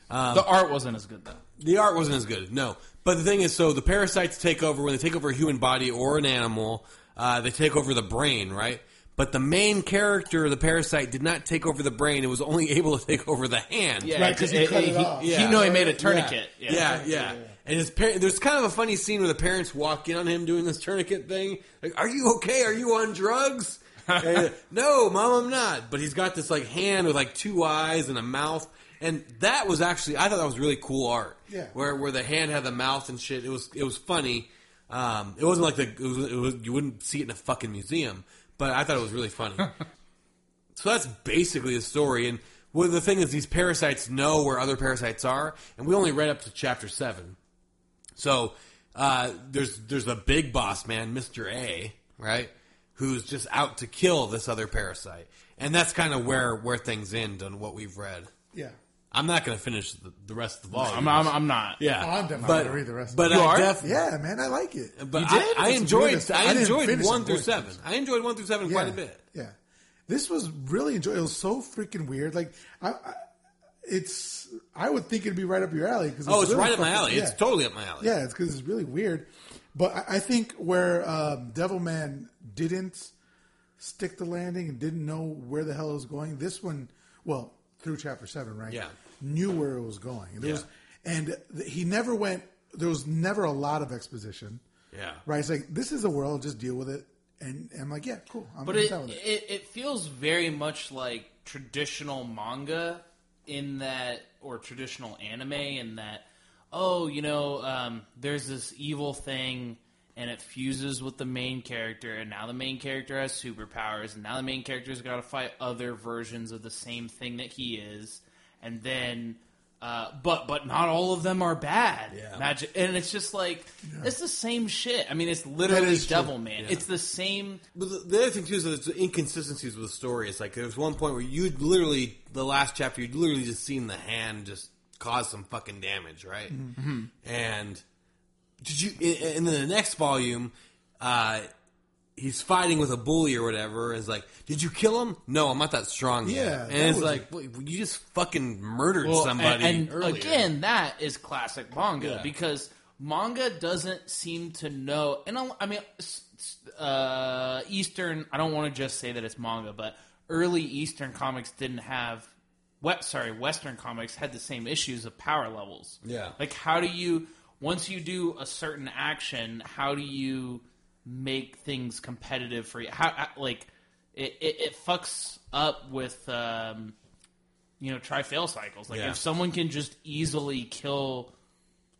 The art wasn't as good though. The art wasn't as good, no. But the thing is, so the parasites take over when they take over a human body or an animal. Uh, they take over the brain, right? But the main character, the parasite, did not take over the brain. It was only able to take over the hand. Yeah, Right, 'cause he cut it off. He, Yeah. know he made a tourniquet. Yeah, yeah. yeah. And his par- there's kind of a funny scene where the parents walk in on him doing this tourniquet thing. Like, are you okay? Are you on drugs? And, no, mom, I'm not. But he's got this like hand with like two eyes and a mouth. And that was actually, I thought that was really cool art. Yeah. Where where the hand had the mouth and shit. It was it was funny. Um, it wasn't like the it was, it was you wouldn't see it in a fucking museum. But I thought it was really funny. So that's basically the story. And well, the thing is, these parasites know where other parasites are, and we only read up to chapter seven. So uh, there's there's a big boss man, Mister A, right, who's just out to kill this other parasite, and that's kind of where where things end on what we've read. Yeah. I'm not going to finish the, the rest of the volume. I'm, I'm, I'm not. yeah, Oh, I'm definitely but, gonna read the rest of But it. You I are? def- Yeah, man, I like it. but You I, did? I It's enjoyed weird. I I didn't enjoyed finish one it, through seven. I enjoyed one through seven quite a bit. Yeah, this was really enjoyable. It was so freaking weird. Like, I, I, it's I would think it'd be right up your alley because Oh, it's really right up my fucking- alley. Yeah. It's totally up my alley. Yeah, it's because it's really weird. But I, I think where um, Devilman didn't stick the landing and didn't know where the hell it was going, this one, well, through chapter seven, right? Yeah. Knew where it was going. And, there was, and he never went. There was never a lot of exposition. Yeah. Right. It's like this is a world. Just deal with it. And, and I'm like, yeah, cool. I'm, But it, with it. it it feels very much like traditional manga in that, or traditional anime in that. Oh, you know, um, there's this evil thing, and it fuses with the main character, and now the main character has superpowers, and now the main character's got to fight other versions of the same thing that he is, and then. Uh, but but not all of them are bad. Yeah. Magic, and it's just like it's the same shit. I mean, it's literally. Devil Man. It's the same But the, the other thing too is the inconsistencies with the story. It's like there was one point where you'd literally the last chapter you'd literally just seen the hand just cause some fucking damage, right? Mm-hmm. And did you? And then the next volume, uh, he's fighting with a bully or whatever. is like, did you kill him? No, I'm not that strong. yet. Yeah, and it's was- like well, you just fucking murdered Well, somebody. And, and again, that is classic manga Yeah. because manga doesn't seem to know. And I I mean, s- s- uh, Eastern. I don't want to just say that it's manga, but early Eastern comics didn't have. What? Sorry, Western comics had the same issues of power levels. Yeah. Like, how do you once you do a certain action, how do you make things competitive for you? How how- like it, it, it fucks up with. Um, you know, try fail cycles. Like Yeah. if someone can just easily kill,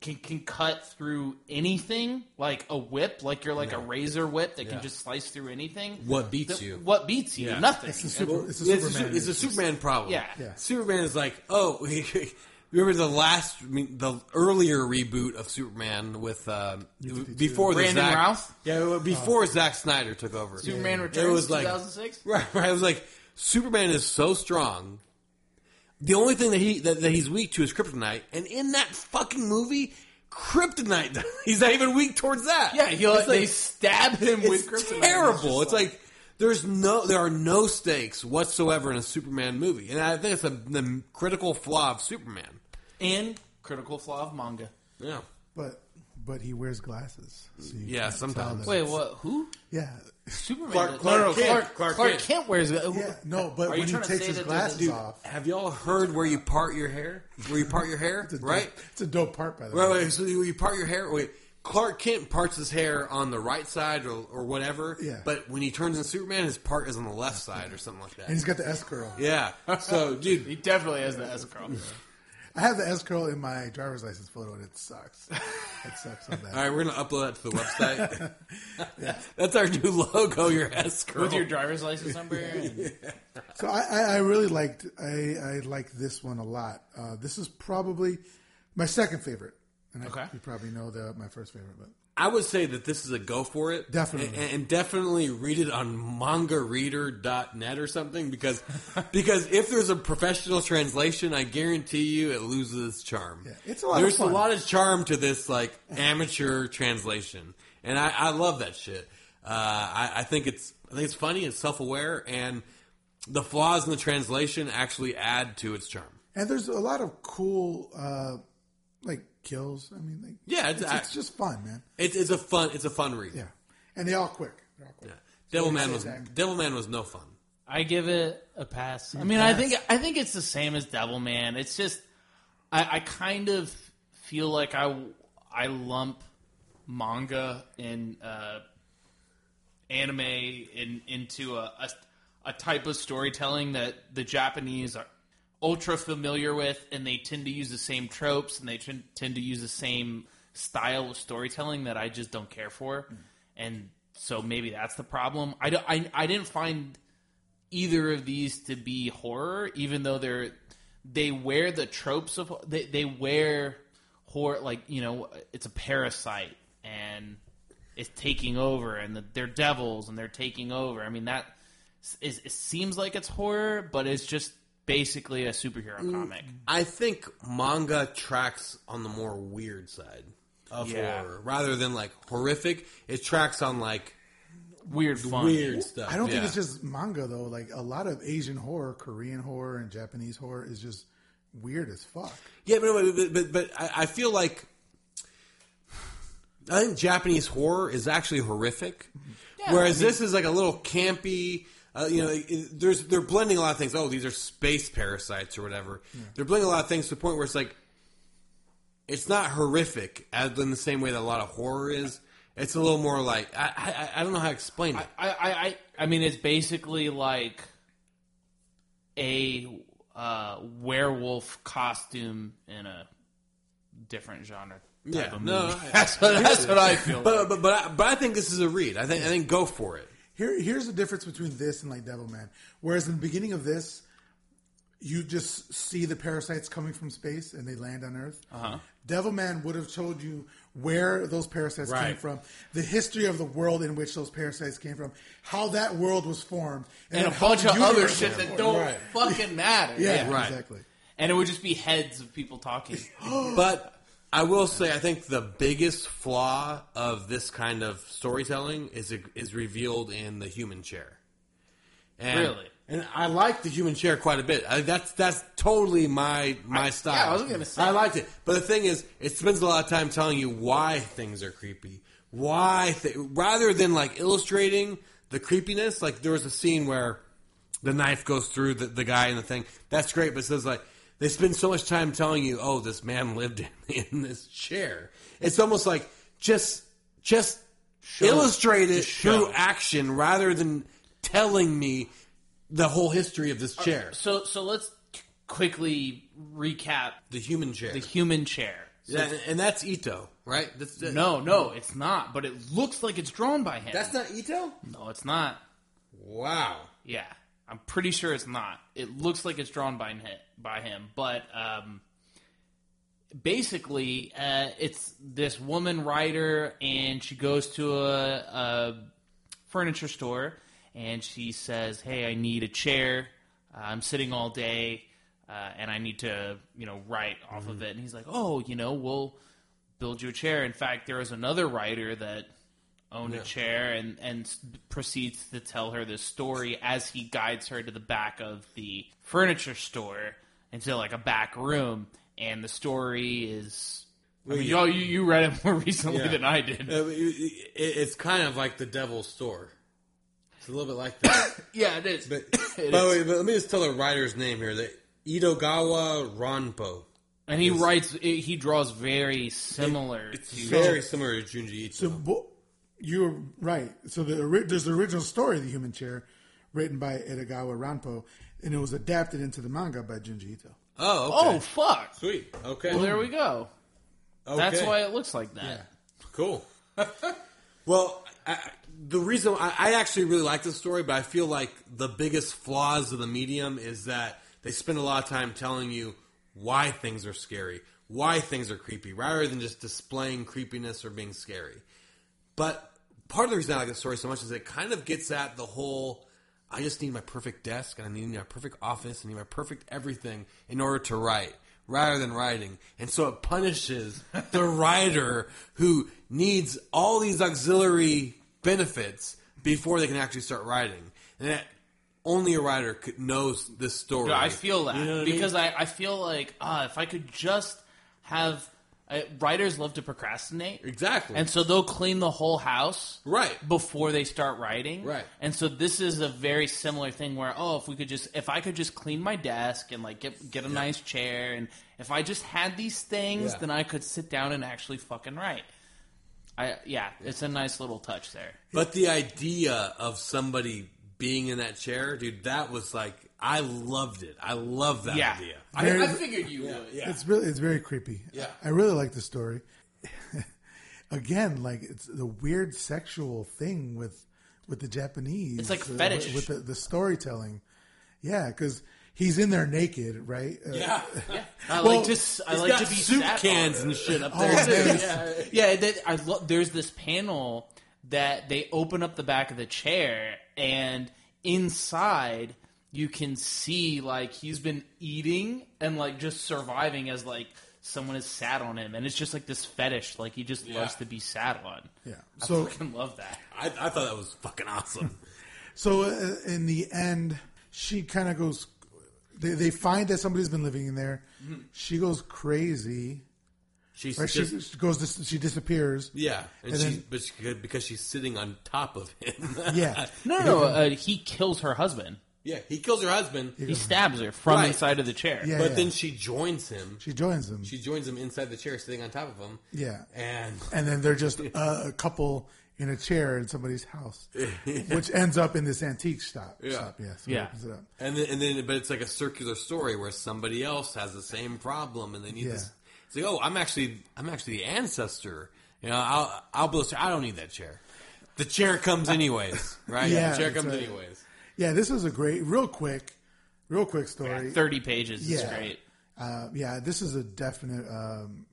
can can cut through anything, like a whip, like you're like a razor whip that Yeah. can just slice through anything. What beats th- you? What beats you? Yeah. Nothing. It's a super. It's a Yeah, it's, a, Superman. it's a Superman problem. Yeah. Yeah. Superman is like, oh, remember the last, I mean, the earlier reboot of Superman with um, before the Brandon Zack, Routh? Yeah, well, before Zack Snyder took over. Superman It Returns, was like 2006. right, right. It was like Superman is so strong. The only thing that he that, that he's weak to is kryptonite, and in that fucking movie, kryptonite. He's not even weak towards that. Yeah, he, It's they stab him with it's kryptonite. terrible. It's It's, just like there's no, there are no stakes whatsoever in a Superman movie, and I think it's a, the critical flaw of Superman. And critical flaw of manga. Yeah, But but he wears glasses. so you Yeah, can't tell sometimes. that Wait, it's- what? Who? Yeah, Superman? Clark- does- Clark no, no, Kent. Clark, Clark Clark Kent. Kent wears. yeah. No, but Are you when he trying to takes say his that glasses there's- off, have y'all heard where you part your hair? Where you part your hair, it's a dope- right? It's a dope part, by the Right, way. wait, so you, you part your hair. Wait, Clark Kent parts his hair on the right side or, or whatever. Yeah. But when he turns into Superman, his part is on the left side or something like And that. he's got the S curl. Yeah. So, dude, He definitely has the S curl. I have the S curl in my driver's license photo, and it sucks. it sucks on that. all right, we're gonna upload that to the website. That's our new logo. Your S curl. With your driver's license number. and- So I, I, I really liked I, I liked this one a lot. Uh, this is probably my second favorite, and I, Okay. you probably know the my first favorite, but I would say that this is a go for it. Definitely. And, and definitely read it on mangareader.net or something because because if there's a professional translation, I guarantee you it loses its charm. Yeah, it's a lot of There's a lot of charm to this like amateur translation. And I, I love that shit. Uh, I, I think it's I think it's funny, it's self aware, and the flaws in the translation actually add to its charm. and there's a lot of cool uh, like kills. I mean, like, Yeah, it's, it's, I- it's just fun, man. it's, it's a fun it's a fun read. Yeah, and they all quick. They're all quick. Devilman So was exactly. Devilman was no fun. I give it a pass. I mean, I think I think it's the same as Devil Man. It's just I, I kind of feel like I I lump manga and uh, anime in into a, a a type of storytelling that the Japanese are ultra familiar with, and they tend to use the same tropes and they tend tend to use the same style of storytelling that I just don't care for, mm-hmm. and so maybe that's the problem. I, don't- I, I didn't find either of these to be horror, even though they're they wear the tropes of they they wear horror like you know it's a parasite and it's taking over and the, they're devils and they're taking over. I mean that is, it seems like it's horror, but it's just basically a superhero mm, comic. I think manga tracks on the more weird side of Yeah. horror rather than like horrific. It tracks on like Weird fun. weird stuff. I don't think Yeah. it's just manga though. Like a lot of Asian horror, Korean horror, and Japanese horror is just weird as fuck. yeah, but but, but, but I, I feel like I think Japanese horror is actually horrific, whereas this is like a little campy. Uh, you know, it- there's they're blending a lot of things. Oh, these are space parasites or whatever. They're blending a lot of things to the point where it's like it's not horrific as in the same way that a lot of horror is. It's a little more like I I, I don't know how to explain it. I, I, I, I mean, it's basically like a uh, werewolf costume in a different genre. Type Yeah, of no. I- that's what that's what I feel. but but but I, but I think this is a read. I think I think go for it. Here, here's the difference between this and like Devil Man. Whereas in the beginning of this, you just see the parasites coming from space and they land on Earth. Uh-huh. Devilman would have told you where those parasites came from, the history of the world in which those parasites came from, how that world was formed, and a bunch of other shit that don't Right. fucking matter. Yeah, Right. exactly. and it would just be heads of people talking. But I will say, I think the biggest flaw of this kind of storytelling is is revealed in the human chair. And, Really? And I like the human chair quite a bit. I, that's that's totally my my style. yeah, I was gonna say. I liked it, but the thing is, it spends a lot of time telling you why things are creepy. Why, th- rather than like illustrating the creepiness. Like there was a scene where the knife goes through the, the guy and the thing. That's great, but it says like they spend so much time telling you, oh, this man lived in, in this chair. It's almost like just just illustrate it show. through action rather than telling me the whole history of this chair. so so let's quickly recap The human chair. the human chair. So- yeah, and that's Ito, right? That's, no, no, it's not. But it looks like it's drawn by him. that's not Ito. no, it's not. Wow. Yeah, I'm pretty sure it's not. It looks like it's drawn by him, by him, but um, basically, uh, it's this woman writer, and she goes to a, a furniture store, and she says, "Hey, I need a chair. Uh, I'm sitting all day, uh, and I need to, you know, write off of it." And he's like, "Oh, you know, we'll." build you a chair. In fact, there was another writer that owned a chair and and proceeds to tell her this story as he guides her to the back of the furniture store into like a back room, and the story is. I mean, yeah. you, you you read it more recently Yeah. than I did. Uh, it- it- it's kind of like the devil's store. It's a little bit like that. yeah, it is. But, It by the is. way, but let me just tell the writer's name here: the Itogawa Ranpo. and he writes, he draws very similar It's to. very similar to Junji Ito. So bo- you're right. So the ori- there's the original story of the Human Chair, written by Edogawa Ranpo, and it was adapted into the manga by Junji Ito. oh, oh fuck! sweet. Okay, Well, there we go. okay. That's why it looks like that. Cool. well, I, I- the reason I, I actually really like this story, but I feel like the biggest flaws of the medium is that they spend a lot of time telling you why things are scary, why things are creepy, rather than just displaying creepiness or being scary. But part of the reason I like this story so much is it kind of gets at the whole I just need my perfect desk and I need my perfect office, I need my perfect everything in order to write rather than writing. And so it punishes the writer who needs all these auxiliary benefits before they can actually start writing. And that only a writer could, knows this story. Yeah, I feel that You know what I mean? because I, I feel like ah, if I could just have uh, writers love to procrastinate Exactly. and so they'll clean the whole house Right. before they start writing Right. and so this is a very similar thing where oh if we could just if I could just clean my desk and like get get a nice chair and if I just had these things Yeah. then I could sit down and actually fucking write. I yeah, it's a nice little touch there. But the idea of somebody being in that chair, dude, that was like I loved it. I love that Yeah, idea. Very- I, I figured you would. Yeah. It's really it's very creepy. Yeah. I really like the story. Again, like it's the weird sexual thing with with the Japanese. It's like uh, fetish. with the, the storytelling. Yeah, because he's in there naked, right? Uh, Yeah. I Well, like to I He's like got to be soup sat cans on. and shit up Oh, there. man. too. yeah, yeah. That, I lo- there's this panel that they open up the back of the chair, and inside you can see like he's been eating and like just surviving as like someone has sat on him, and it's just like this fetish. Like he just loves to be sat on. Yeah. I So fucking love that. I, I thought that was fucking awesome. So uh, in the end, she kind of goes. They, they find that somebody's been living in there. Mm-hmm. She goes crazy. She's Right? just she, she goes. dis- She disappears. yeah, and, And she's then- but she, because she's sitting on top of him. Yeah. No, no, no. Uh, he kills her husband. Yeah, he kills her husband, He stabs her from Right. inside of the chair. Yeah. but then she joins him. She joins them. She joins him inside the chair, sitting on top of him. yeah. and And then they're just uh, a couple in a chair in somebody's house, which ends up in this antique shop. Yeah. Shop, yeah. So Yeah. it opens it up. and then and then but it's like a circular story where somebody else has the same problem, and they need Yeah. this. It's like, oh, I'm actually I'm actually the ancestor. You know, I'll I'll build. a. I don't need that chair. The chair comes anyways, right? Yeah, the chair that's comes right. anyways. Yeah, this is a great, real quick, real quick story. Thirty pages is Yeah. great. Uh, yeah, this is a definite um,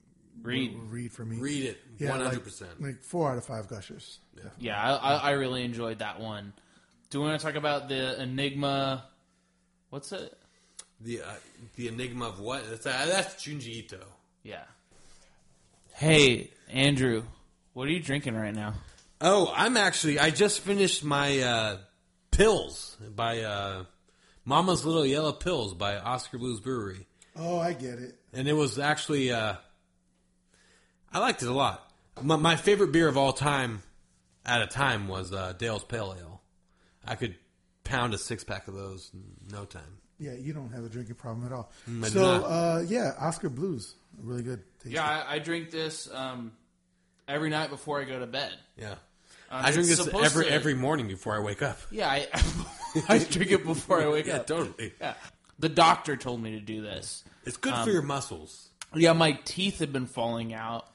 Read. read for me. Read it, Yeah, hundred percent. Like four out of five gushers. Yeah, I, I, I really enjoyed that one. Do we want to talk about the Enigma? What's it? The uh, the enigma of what? That's uh, that's Junji Ito. Yeah. Hey, Andrew, what are you drinking right now? Oh, I'm actually. I just finished my uh, pills by uh, Mama's Little Yellow Pills by Oskar Blues Brewery. Oh, I get it. and it was actually uh, I liked it a lot. My, my favorite beer of all time at a time was uh, Dale's Pale Ale. I could pound a six pack of those in no time. Yeah, you don't have a drinking problem at all. Mm, I so, uh, yeah, Oskar Blues, really good. Tasty. Yeah, I, I drink this um, every night before I go to bed. Yeah, Um, I drink this every to- every morning before I wake up. Yeah, I, I drink it before I wake Yeah, up. totally. Yeah. The doctor told me to do this. It's good Um, for your muscles. Yeah, my teeth had been falling out,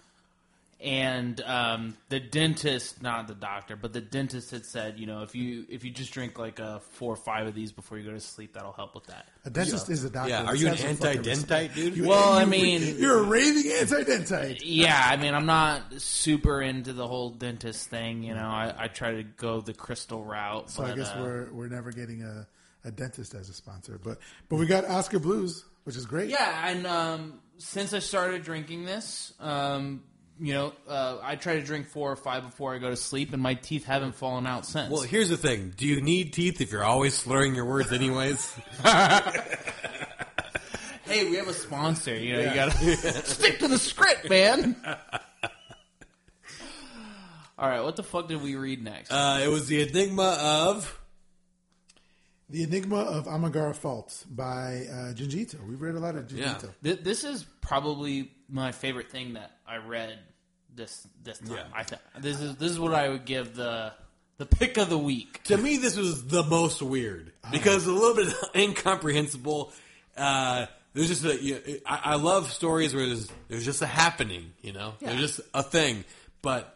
and um, the dentist, not the doctor, but the dentist had said, you know, if you if you just drink like a four or five of these before you go to sleep, that'll help with that. a dentist is a doctor. Yeah, are you an have some fucking respect. anti-dentite dude? You- Well, I mean- you're a raving anti-dentite. Yeah, I mean, I'm not super into the whole dentist thing. You know, I, I try to go the crystal route. So but, I guess uh, we're we're never getting a, a dentist as a sponsor, but but we got Oskar Blues, which is great. Yeah, and um, since I started drinking this, um, you know, uh, I try to drink four or five before I go to sleep, and my teeth haven't fallen out since. Well, here's the thing: Do you need teeth if you're always slurring your words, anyways? hey, we have a sponsor. You know, you gotta stick to the script, man. All right, what the fuck did we read next? uh, it was the enigma of. The Enigma of Amigara Fault by uh, Junji Ito. We've read a lot of Junji Yeah. Th- this is probably my favorite thing that I read this this time. Yeah. I th- this is this is what I would give the the pick of the week. To me, this was the most weird because a little bit incomprehensible. Uh, there's just a. You I, I love stories where there's there's just a happening. You know, there's just a thing. But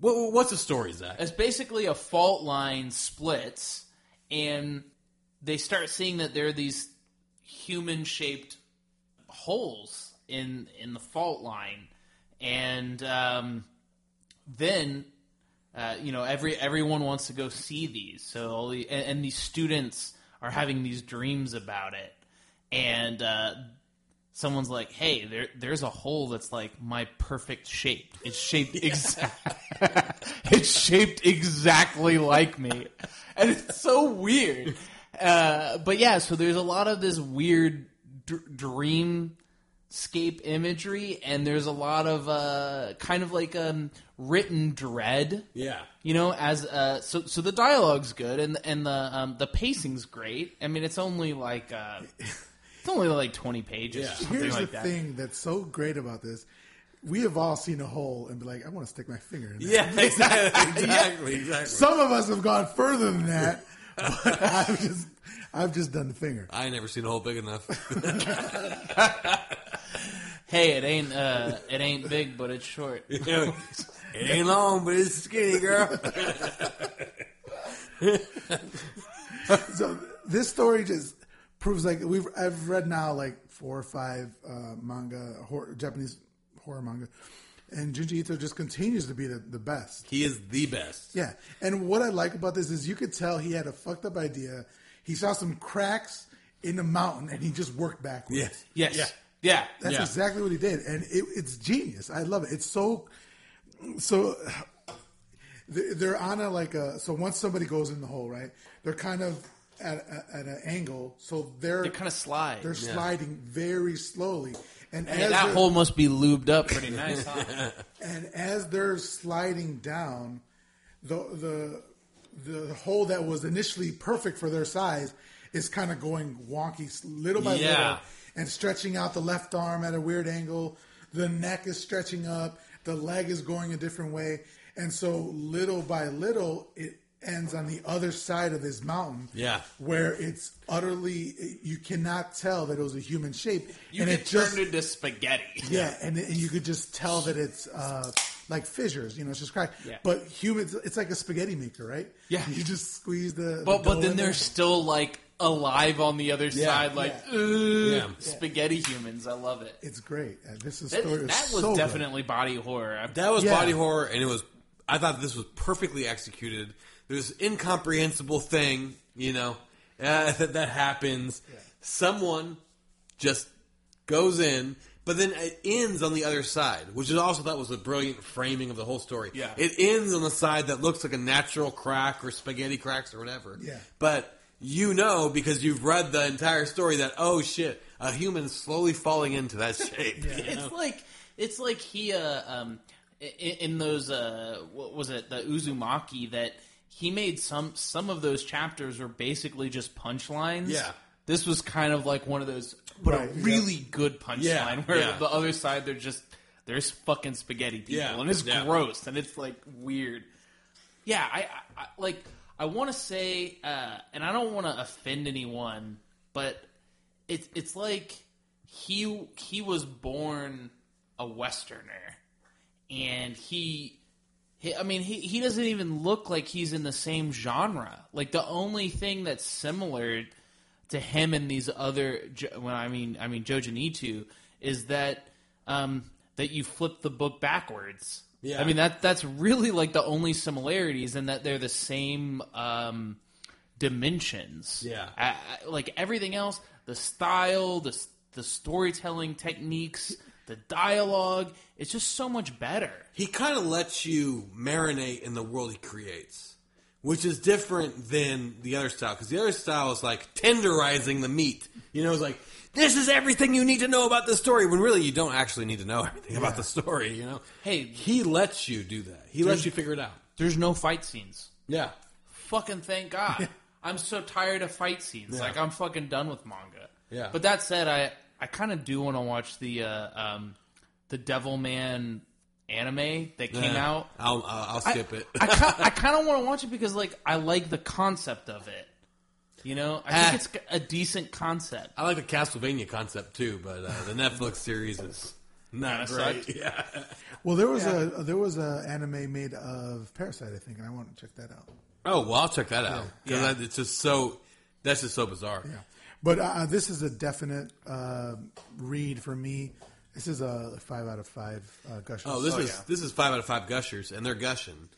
what, what's the story, Zach? It's basically a fault line splits, and they start seeing that there are these human shaped holes in in the fault line, and um, then uh, you know every everyone wants to go see these. So all the and, and these students are having these dreams about it, and uh, someone's like, "Hey, there there's a hole that's like my perfect shape. It's shaped exact. it's shaped exactly like me, and it's so weird." Uh, but yeah, so there's a lot of this weird d- dreamscape imagery, and there's a lot of uh, kind of like um, written dread Yeah. you know as uh so so the dialogue's good and and the um the pacing's great i mean it's only like uh it's only like 20 pages Yeah. or something Here's like the that thing that's so great about this. We have all seen a hole and be like, I want to stick my finger in that. Yeah, exactly, exactly, exactly. Some of us have gone further than that, but I've just I've just done the finger. I ain't never seen a hole big enough. hey it ain't uh it ain't big but it's short it ain't long, but it's skinny, girl. So this story just proves like we've I've read now like four or five uh, manga horror, Japanese horror manga, and Junji Ito just continues to be the, the best. He is the best. Yeah, and what I like about this is you could tell he had a fucked up idea. He saw some cracks in the mountain and he just worked backwards. Yes. yes Yeah. Yeah That's Yeah. exactly what he did, and it, it's genius. I love it. It's so so. they- They're on a like a so once somebody goes in the hole, right? They're kind of at a, at an angle, so they're they kind of slide they're sliding very slowly, and and as that hole must be lubed up pretty nice huh? and as they're sliding down, the the the hole that was initially perfect for their size is kind of going wonky little by Yeah. little and stretching out the left arm at a weird angle. The neck is stretching up. The leg is going a different way, and so little by little it ends on the other side of this mountain. Yeah. where it's utterly you cannot tell that it was a human shape, you and it just turned into spaghetti yeah, and, and you could just tell that it's uh, like fissures, you know, it's just cracked. Yeah. But humans, it's like a spaghetti maker, right? Yeah. you just squeeze the. but the but then there's there. still like alive on the other side like yeah. "Ugh, Yeah. spaghetti humans i love it It's great. Uh, this is that, story is that was so good. definitely body horror That was Yeah. body horror, and it was. I thought this was perfectly executed. There's incomprehensible thing, you know, uh, that, that happens. Someone just goes in, but then it ends on the other side, which is also thought was a brilliant framing of the whole story. Yeah. it ends on the side that looks like a natural crack or spaghetti cracks or whatever. Yeah. but you know because you've read the entire story that oh shit, a human slowly falling into that shape. you know? It's like it's like he uh, um in, in those uh what was it the Uzumaki that he made some some of those chapters were basically just punchlines. Yeah. This was kind of like one of those, but Right, a yeah. really good punchline Yeah, where yeah. the other side they're just there's fucking spaghetti people Yeah, and it's yeah. gross and it's like weird. Yeah, I, I, I like I want to say, uh, and I don't want to offend anyone, but it's it's like he he was born a Westerner, and he, he I mean he he doesn't even look like he's in the same genre. Like the only thing that's similar to him and these other when I mean I mean Jojen Itu is that um, that you flip the book backwards. Yeah. I mean that that's really like the only similarities, and that they're the same um, dimensions. Yeah. I, I- like everything else, the style, the the storytelling techniques, the dialogue. It's just so much better. he kind of lets you marinate in the world he creates, which is different than the other style. Because the other style is like tenderizing the meat. You know, it's like this is everything you need to know about the story. When really you don't actually need to know everything about the story. You know, Hey, he lets you do that. He lets you figure it out. There's no fight scenes. Yeah, Fucking thank God. I'm so tired of fight scenes. Yeah. Like I'm fucking done with manga. Yeah. But that said, I I kind of do want to watch the uh, um the Devilman anime that came Yeah. out. I'll I'll skip it. I I kind of want to watch it because like I like the concept of it. You know, I Ah. think it's a decent concept. I like the Castlevania concept too, but uh, the Netflix series is not Kinda great. Yeah. Well, there was a there was a anime made of Parasite, I think, and I want to check that out. Oh well, I'll check that out because Yeah. it's just so that's just so bizarre. Yeah, but uh, this is a definite uh, read for me. This is a five out of five uh, gushers. Oh, this Oh, is yeah. this is five out of five gushers, and they're gushing.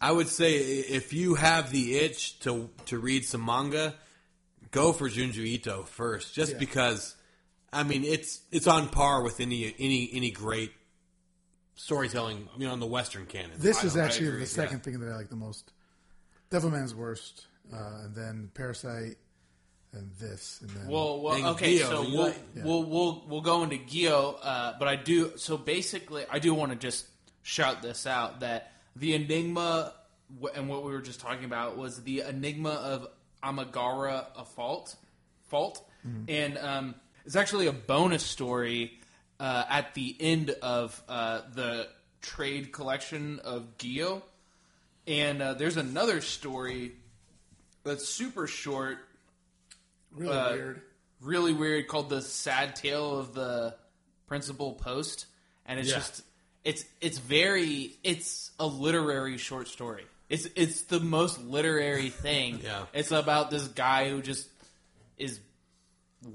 There- I would say if you have the itch to to read some manga, go for Junji Ito first, just Yeah. because. I mean, it's it's on par with any any any great storytelling, you know, in the Western canon. This I- is actually the second thing that I like the most. Devilman's worst, uh, and then Parasite, and this, and then Well, well And okay, Gyo, so we'll, like- we'll we'll we'll go into Gyo, uh, but I do so basically I do want to just shout this out that the enigma and what we were just talking about was the enigma of Amigara a fault fault, and um, it's actually a bonus story uh, at the end of uh, the trade collection of Gyo, and uh, there's another story that's super short really uh, weird. really weird called the sad tale of the principal post and it's Yeah. just it's it's very it's a literary short story it's it's the most literary thing Yeah. it's about this guy who just is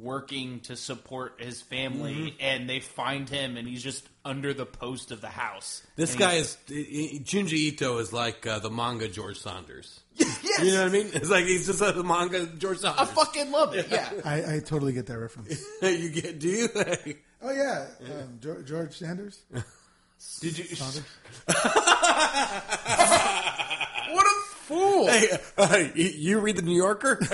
working to support his family Mm-hmm. and they find him and he's just under the post of the house This guy is I- I- Junji Ito is like uh, the manga George Saunders. yes You know what I mean? It's like he's just like the manga George Saunders. i fucking love it yeah I, I totally get that reference. you get? Do you? oh yeah, um, George, George Sanders. Did you what a fool hey, uh, you- you read the New Yorker?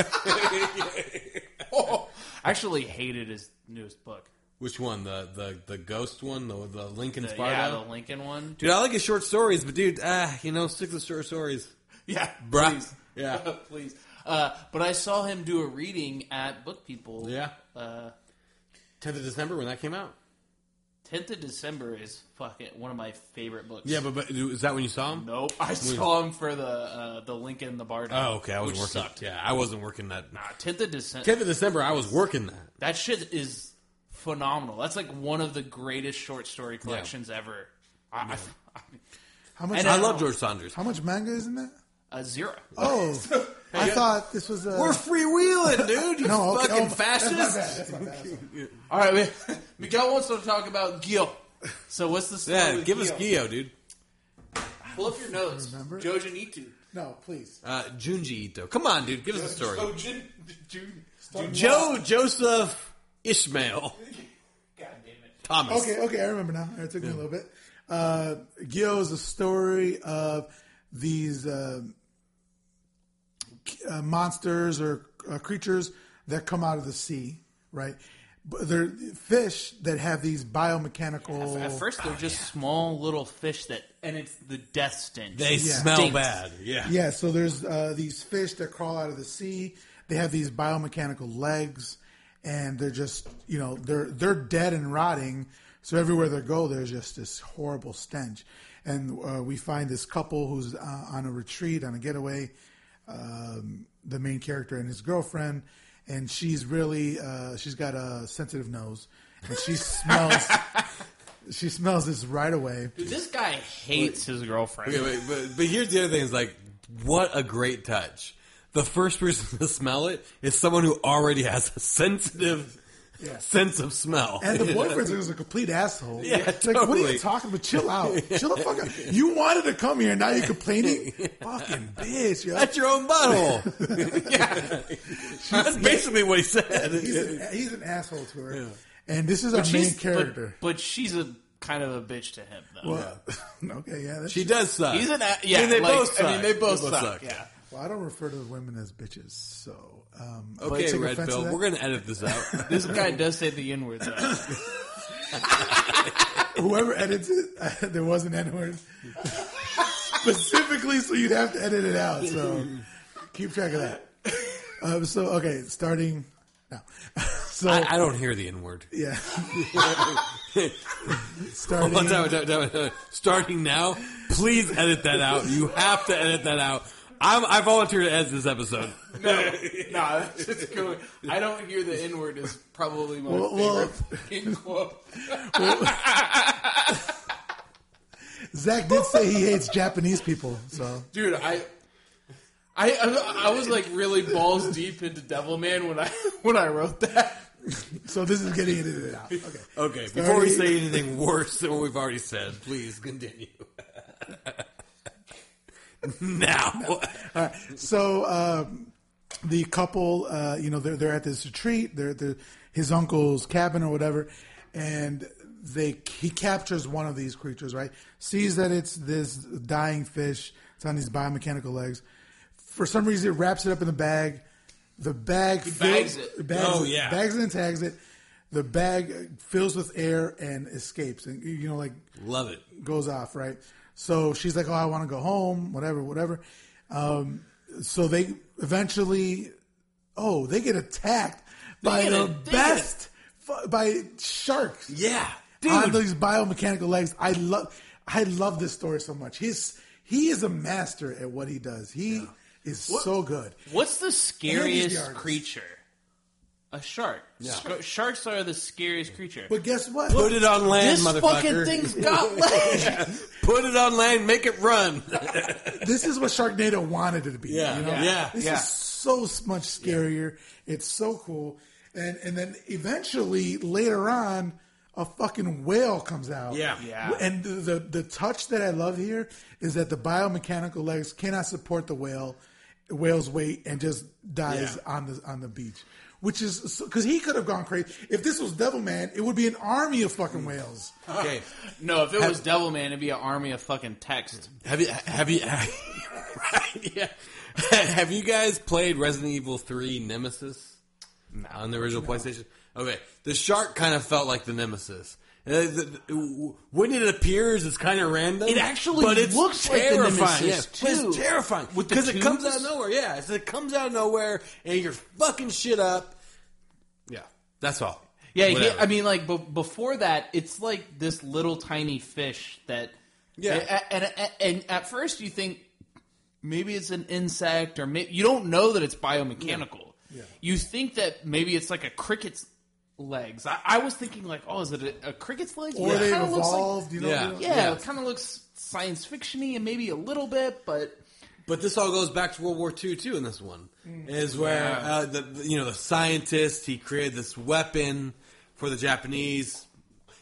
I actually hated his newest book. Which one? The the the ghost one? The the Lincoln The- Sparta? yeah, the Lincoln one. Dude, I like his short stories, but dude, ah, you know, stick to short stories. Yeah, Bruh. please. Yeah. please. Uh, but I saw him do a reading at Book People. Yeah. Uh, 10th of December when that came out. 10th of December is fucking one of my favorite books. Yeah, but, but is that when you saw him? nope. I saw him for the uh, the Lincoln the Bardo. Oh, okay. I was which working. Sucked. Yeah, I wasn't working that. Nah, 10th of December. 10th of December, I was working that. That shit is phenomenal. That's like one of the greatest short story collections ever. I, I, How much? And I I love know. George Saunders. How much manga is in that? A zero. Oh, I thought this was a. We're freewheeling, dude. You no, okay, fucking oh, fascist. That's my bad. That's my bad. All right, we- Miguel wants to talk about Gil. So what's the story? Yeah, with give us Gil? Gyo, dude. Pull up your notes. Remember? Jojen Itu. No, please. Uh, Junji Ito. Come on, dude. Give us a story. Jojen. Jun- Joe Joseph Ishmael God damn it. Thomas. Okay, okay, I remember now. It took me a little bit. Uh, Gyo is a story of these uh, uh, monsters or uh, creatures that come out of the sea, right? But they're fish that have these biomechanical. At first, they're just small little fish that, and it's the death stench. They Yeah. smell Stinks. bad. Yeah. Yeah, so there's uh, these fish that crawl out of the sea. They have these biomechanical legs, and they're just you know they're they're dead and rotting. So everywhere they go, there's just this horrible stench. And uh, we find this couple who's uh, on a retreat on a getaway. Um, the main character and his girlfriend, and she's really uh, she's got a sensitive nose, and she smells she smells this right away. Dude, this guy hates his girlfriend. Okay, wait, but, but here's the other thing: is like, what a great touch. The first person to smell it is someone who already has a sensitive Yeah. sense of smell. And the boyfriend is a complete asshole. Yeah, It's like, what are you talking about? Chill out. Chill the fuck out. You wanted to come here, now you're complaining? Fucking bitch, yo. That's your own butthole. yeah, that's basically what he said. He's an, he's an asshole to her. and this is our But main character. But, but she's a kind of a bitch to him, though. well, okay, yeah. That's, She does suck. He's an a- yeah. I mean, they like, both suck. I mean, they both suck. yeah. Yeah. Well, I don't refer to women as bitches, so um, Okay, Red offense Pill, we're gonna edit this out. This guy does say the N word. though. Whoever edits it, there was an N word specifically, so you'd have to edit it out. So keep track of that. Um, so okay, starting now. so I, I don't hear the N word. yeah, starting. Starting now, please edit that out. You have to edit that out. I'm, I volunteer to edit this episode. no, no, that's just going. I don't hear the N word is probably my Well, well- favorite fucking quote. Zach did say he hates Japanese people, so Dude, I, I, I, I was like really balls deep into Devilman when I when I wrote that. so this is getting edited out. Okay. Okay, before we say anything worse than what we've already said, please continue. Now, So um, the couple, uh, you know, they're they're at this retreat. They're at the, his uncle's cabin or whatever, and they he captures one of these creatures. Right, sees that it's this dying fish. It's on these biomechanical legs. For some reason, it wraps it up in the bag. The bag fills- bags it. bags Oh, it- yeah. bags it and tags it. The bag fills with air and escapes, and you know, like love it. goes off, right? So she's like, "Oh, I want to go home, whatever, whatever." Um, so they eventually, oh, they get attacked by get the a- best, by sharks Yeah, on dude. these biomechanical legs. I love, I love this story so much. He's he is a master at what he does. He is so good. What's the scariest he's the artist. creature? A shark. Sc- Sharks are the scariest creature. But guess what? Put it on land, this motherfucker. fucking thing's got legs. Put it on land. Make it run. this is what Sharknado wanted it to be. Yeah, you know? yeah, This yeah. is so much scarier. It's so cool. And and then eventually later on, a fucking whale comes out. Yeah. Yeah. And the, the the touch that I love here is that the biomechanical legs cannot support the whale whale's weight and just dies Yeah. on the on the beach. Which is because he could have gone crazy. If this was Devilman, it would be an army of fucking whales. okay. no, if it was Devilman, it'd be an army of fucking text. Have you have you right, yeah. have you guys played Resident Evil 3 Nemesis on the original PlayStation? Okay, the shark kind of felt like the Nemesis. Uh, the- the- when it appears, it's kind of random. It actually but it's looks like the terrifying. Nemesis, yeah, too. It's terrifying because it comes out of nowhere. Yeah, it's, it comes out of nowhere, and you're fucking shit up. Yeah, that's all. Yeah, he, I mean, like be- before that, it's like this little tiny fish that. Yeah. and, and, and at first you think maybe it's an insect or maybe you don't know that it's biomechanical. Yeah, You think that maybe it's like a cricket's legs. I, I was thinking like, oh, is it a, a cricket's legs? Or It they've kinda looks like- evolved, you know. Yeah. you know? yeah, Yeah. it kind of looks science fictiony and maybe a little bit, but But this all goes back to World War II too. In this one is where uh, the, the- you know the scientist he created this weapon for the Japanese,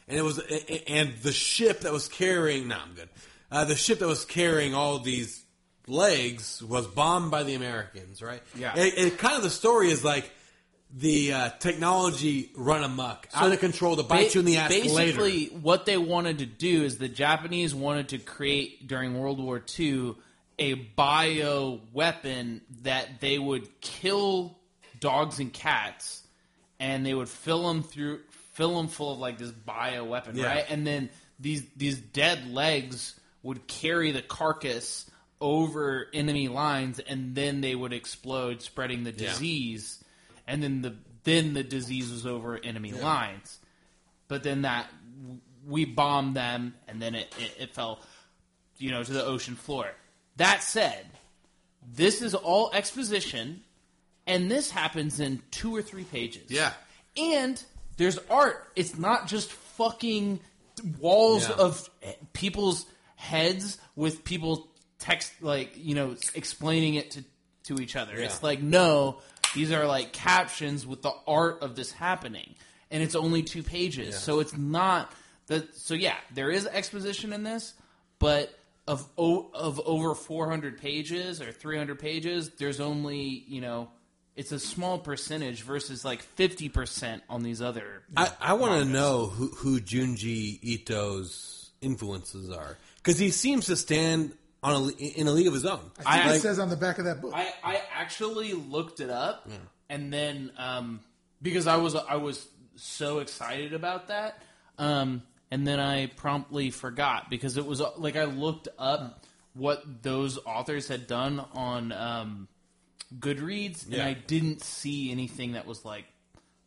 and it was and the ship that was carrying. No, I'm good. Uh, the ship that was carrying all these legs was bombed by the Americans. Right? Yeah. It, it kind of the story is like the uh, technology run amok, out of control, to bite Ba- you in the ass Basically, later. what they wanted to do is the Japanese wanted to create during World War II a bio weapon that they would kill dogs and cats, and they would fill them through, fill them full of like this bio weapon, Yeah. right? And then these these dead legs would carry the carcass over enemy lines, and then they would explode, spreading the Yeah. And then the then the disease was over enemy lines. But then that we bombed them and then it, it, it fell you know to the ocean floor. That said this is all exposition and this happens in two or three pages. Yeah. and there's art. It's not just fucking walls Yeah. of eh, people's heads with people text like you know explaining it to to each other. It's like no these are like captions with the art of this happening and it's only two pages so it's not that so yeah there is exposition in this but of o- of over 400 pages or 300 pages there's only you know it's a small percentage versus like fifty percent on these other. I, I want to know who, who Junji Ito's influences are because he seems to stand on a, in a league of his own. I think I- it says on the back of that book. I, I actually looked it up, and then um, because I was I was so excited about that, um, and then I promptly forgot because it was like I looked up what those authors had done on um, Goodreads, and I didn't see anything that was like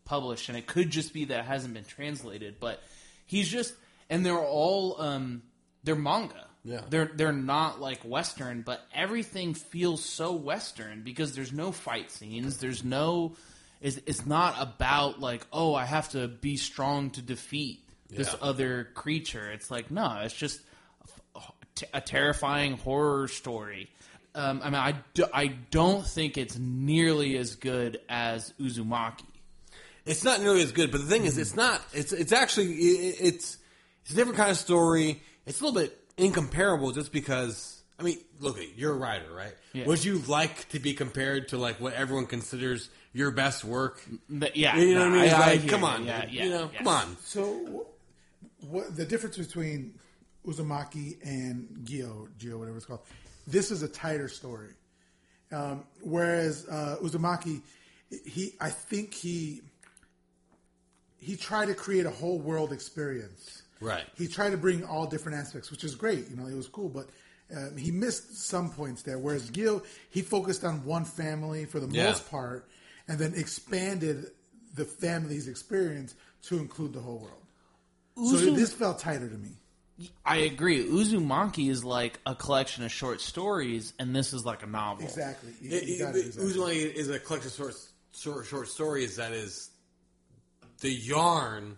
published, and it could just be that it hasn't been translated. But he's just, and they're all um, they're manga. Yeah. they're they're not like Western, but everything feels so Western because there's no fight scenes. There's no, it's, it's not about like oh I have to be strong to defeat this Yeah. other creature. It's like no, it's just a terrifying horror story. Um, I mean, I, do, I don't think it's nearly as good as Uzumaki. It's not nearly as good, but the thing is, it's not. It's it's actually it, it's it's a different kind of story. It's a little bit incomparable, just because. I mean, look, at you're a writer, right? Yeah. Would you like to be compared to like what everyone considers your best work? But yeah, You know what I mean? It's like, hear come on, yeah, yeah, you know, yeah. come on. So, what the difference between Uzumaki and Gyo, Gyo, whatever it's called? This is a tighter story, um, whereas uh, Uzumaki, he, I think he, he tried to create a whole world experience. Right. He tried to bring all different aspects, which is great. You know, it was cool, but. Um, he missed some points there. Whereas Gyo, he focused on one family for the Yeah. most part, and then expanded the family's experience to include the whole world. So this felt tighter to me. I agree. Uzumaki is like a collection of short stories, and this is like a novel. Exactly. You- It, you got it, exactly. Uzumaki is a collection of short, short, short stories that is the yarn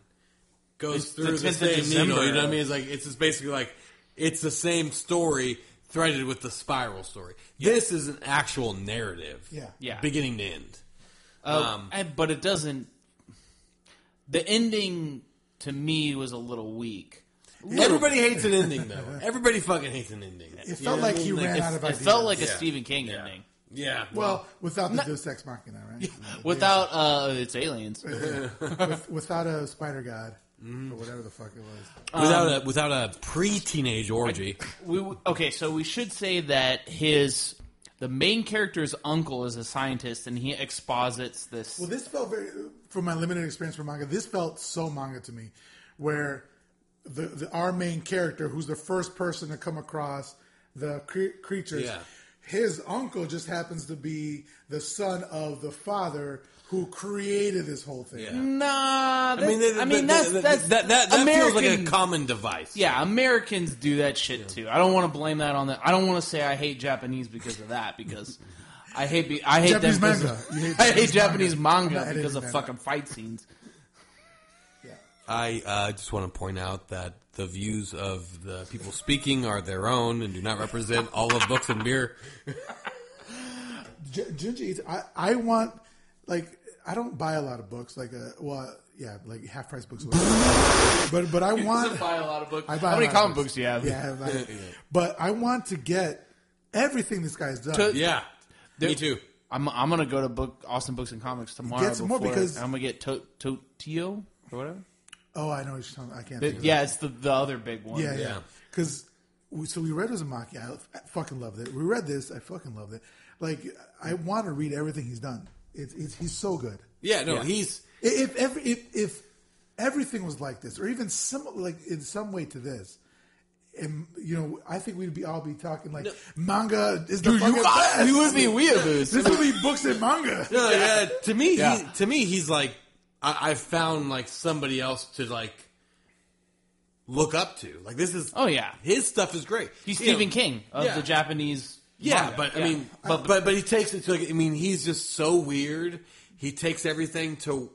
goes It's through the the, same December. needle. You know what I mean? It's like it's just basically like it's the same story threaded with the spiral story. This is an actual narrative. Yeah. Yeah. beginning to end. Uh, Um, and- but it doesn't. The ending to me was a little weak. Everybody hates an ending, though. Everybody fucking hates an ending. It You felt like what I he ran Like, out of ideas. It felt like a Yeah. Stephen King Yeah. ending. Yeah. well, without the Deus Ex Machina, right? Without uh, it's aliens. With, without a spider god Mm-hmm. or whatever the fuck it was. without a without a pre-teenage orgy. we okay, so we should say that his the main character's uncle is a scientist, and he exposits this. Well, this felt very, from my limited experience for manga, this felt so manga to me, where the, the our main character, who's the first person to come across the cre- creatures, Yeah. his uncle just happens to be the son of the father who created this whole thing. Yeah. Nah, I mean, that- that, I mean that, that's that, that's that, that, that feels like a common device. Yeah, Americans do that shit too. I don't want to blame that on that. I don't want to say I hate Japanese because of that because I hate be, I hate Japanese them 'cause manga. of- hate I hate Japanese Japanese manga. manga, because of that fucking fight scenes. Yeah. I uh, just want to point out that the views of the people speaking are their own and do not represent all of books and beer. J- Junji, Ito, I, I want like I don't buy a lot of books like a well yeah like half price books, but but I want to buy a lot of books. I buy How a many lot comic books do you have? Yeah, I have, but I want to get everything this guy's done. To- Yeah, me too. I'm I'm gonna go to book Austin Books and Comics tomorrow. Get some more because- I'm gonna get to, Totio or whatever. oh, I know what you're talking. About. I can't. But, think of yeah, it's the the other big one. Yeah, yeah. Yeah. Because we, so we read Uzumaki. I, I fucking loved it. We read this. I fucking loved it. Like I want to read everything he's done. It's, it's he's so good. Yeah, no, Yeah. he's If every if, if everything was like this, or even similar, like in some way to this. And you know, I think we'd be all be talking like manga is the Dude, fucking you, best. you would be weeaboos. This would be books and manga. no, yeah. To me, Yeah. he, to me, he's like I, I found like somebody else to like look up to. Like this is Oh yeah, his stuff is great. he's You know, Stephen King of yeah. the Japanese. Yeah, manga. but I Yeah. mean, but, but but he takes it to. Like, I mean, he's just so weird. He takes everything to.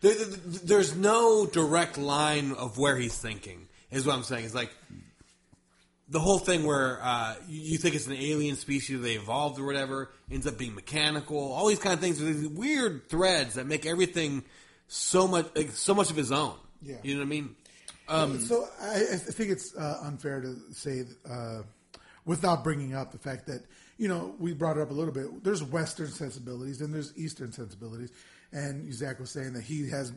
There, there- there's no direct line of where he's thinking. Is what I'm saying. It's like the whole thing where uh, you you think it's an alien species, they evolved or whatever, ends up being mechanical. All these kind of things, these weird threads that make everything so much, like, so much of his own. Yeah. you know what I mean. so I, I think it's uh, unfair to say uh, without bringing up the fact that you know we brought it up a little bit. There's Western sensibilities and there's Eastern sensibilities, and Zach was saying that he has.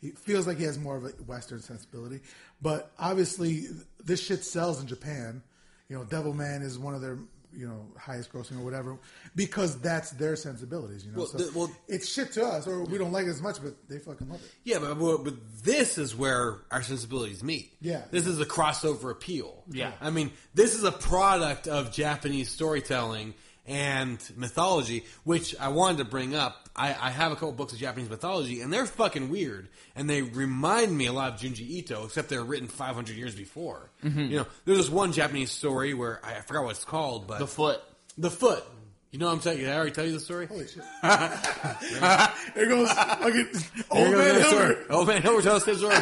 He feels like he has more of a Western sensibility, but obviously this shit sells in Japan. You know, Devilman is one of their you know highest grossing or whatever because that's their sensibilities. You know, Well, so the- well- it's shit to us, or we don't like it as much, but they fucking love it. Yeah, but, but but this is where our sensibilities meet. Yeah. this is a crossover appeal. Yeah. I mean, this is a product of Japanese storytelling and mythology, which I wanted to bring up. I, I have a couple books of Japanese mythology, and they're fucking weird, and they remind me a lot of Junji Ito, except they're written 500 years before. Mm-hmm. You know, there's this one Japanese story where I, I forgot what it's called, but The foot. the foot. You know what I'm saying? Did I already tell you the story? Holy shit! there goes fucking old Here goes man the story. Hilbert. Old man Hilbert tells his story.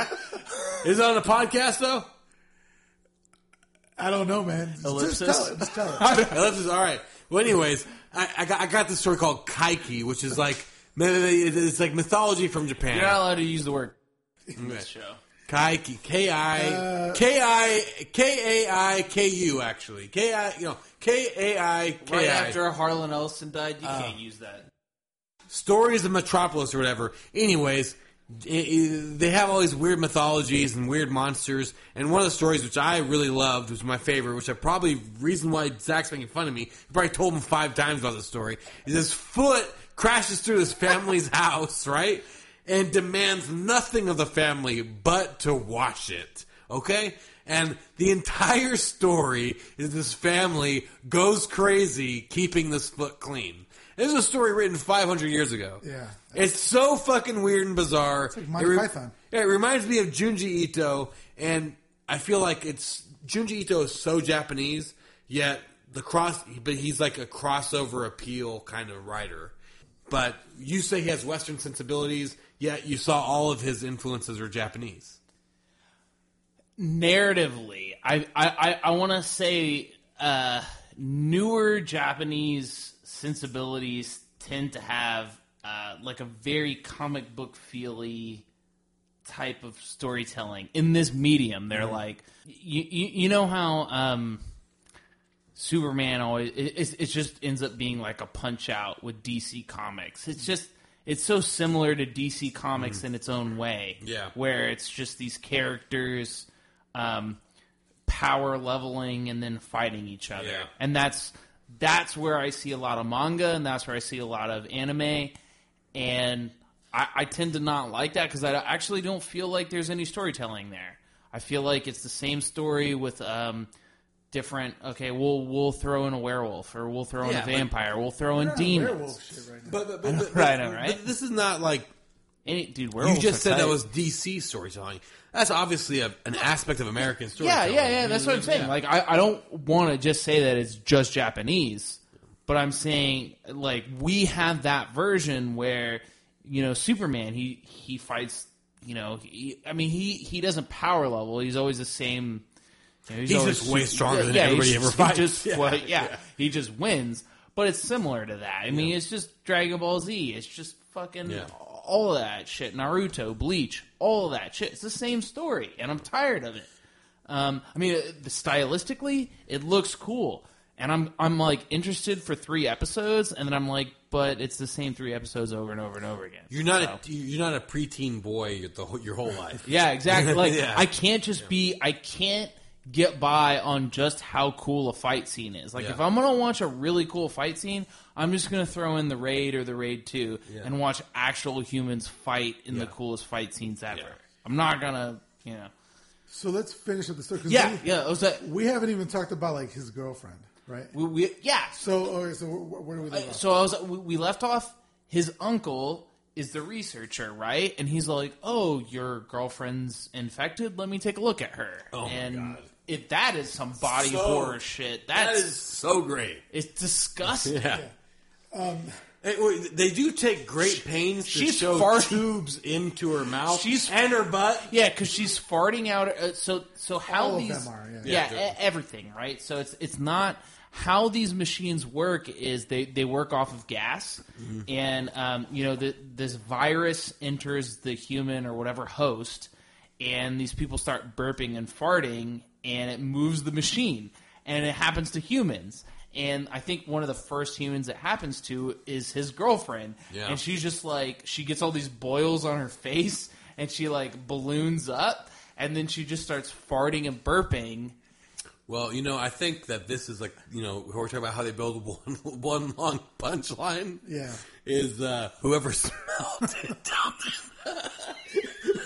Is it on the podcast though? I don't know, man. Just Ellipsis? tell it. Just tell it. That's just all right. Well, anyways, I, I got I got this story called Kaiki, which is like it's like mythology from Japan. You're not allowed to use the word in this show. Kaiki, K I Uh, K I K A I K U actually K I you know K A I K Right after Harlan Ellison died, you can't use that. stories of Metropolis or whatever. Anyways, they have all these weird mythologies and weird monsters. And one of the stories which I really loved was my favorite, which I probably reason why Zach's making fun of me. I probably told him five times about this story. Is this foot crashes through this family's house, right? And demands nothing of the family but to watch it. Okay? And the entire story is this family goes crazy keeping this foot clean. This is a story written 500 years ago. Yeah. It's so fucking weird and bizarre. It's like Monty Python. Yeah, it reminds me of Junji Ito, and I feel like it's Junji Ito is so Japanese, yet the cross, but he's like a crossover appeal kind of writer. But you say he has Western sensibilities, yet you saw all of his influences are Japanese. narratively, I I, I, I want to say uh, newer Japanese sensibilities tend to have uh, like a very comic book feely type of storytelling in this medium. They're like you, you you know how um, Superman always it, it, just ends up being like a punch out with DC Comics. It's just it's so similar to DC Comics in its own way. Yeah. where it's just these characters um, power leveling and then fighting each other, Yeah. and that's that's where I see a lot of manga and that's where I see a lot of anime, and I, I tend to not like that because I actually don't feel like there's any storytelling there. I feel like it's the same story with um, different. Okay, we'll we'll throw in a werewolf or we'll throw in Yeah, a but- vampire. We'll throw in We're demons. right now. But, but, but, but, Right, I know, right? but this is not like Any, dude, you just are said that tight. was DC storytelling. That's obviously a, an aspect of American story. Yeah, storytelling. yeah, yeah. That's what I'm saying. Yeah. Like, I, I don't want to just say that it's just Japanese, but I'm saying like we have that version where you know Superman he he fights. You know, he, I mean, he he doesn't power level. He's always the same. you know, He's always just way stronger than everybody he's- ever he fights. Just, Yeah, well, yeah, yeah. he just wins. But it's similar to that. I mean, it's just Dragon Ball Z. It's just fucking Yeah. All of that shit. Naruto, Bleach, all of that shit. It's the same story, and I'm tired of it. Um, I mean, uh, stylistically, it looks cool, and I'm I'm like interested for three episodes, and then I'm like, but it's the same three episodes over and over and over again. You're not So- a you're not a preteen boy the your whole life. yeah, exactly. Like Yeah. I can't just be I can't get by on just how cool a fight scene is. Like Yeah. if I'm gonna watch a really cool fight scene, I'm just gonna throw in the raid or the raid two Yeah. and watch actual humans fight in the coolest fight scenes ever. Yeah. I'm not gonna, you know. So let's finish up the story. 'cause Yeah, we, yeah. It was that. we haven't even talked about like his girlfriend, right? We, we, yeah. So, okay, so where, where do we leave uh, off? So I was we, we left off. His uncle is the researcher, right? And he's like, "Oh, your girlfriend's infected. Let me take a look at her." Oh my and God. If that is some body So- horror shit, That that's so great. it's disgusting. Yeah. Hey, wait, they do take great pains to She's show farting. tubes into her mouth She's- and her butt. Yeah, because she's farting out. Uh, so so how All of these? them are, yeah. yeah, Yeah, everything, right? So it's it's not how these machines work. Is they they work off of gas, Mm-hmm. and um, you know the, this virus enters the human or whatever host, and these people start burping and farting, and it moves the machine. and it happens to humans. And I think one of the first humans it happens to is his girlfriend, Yeah. and she's just like she gets all these boils on her face, and she like balloons up, and then she just starts farting and burping. Well, you know, I think that this is like, you know, we're talking about how they build one, one long punchline. Yeah. Is uh, whoever smelled it dumped it.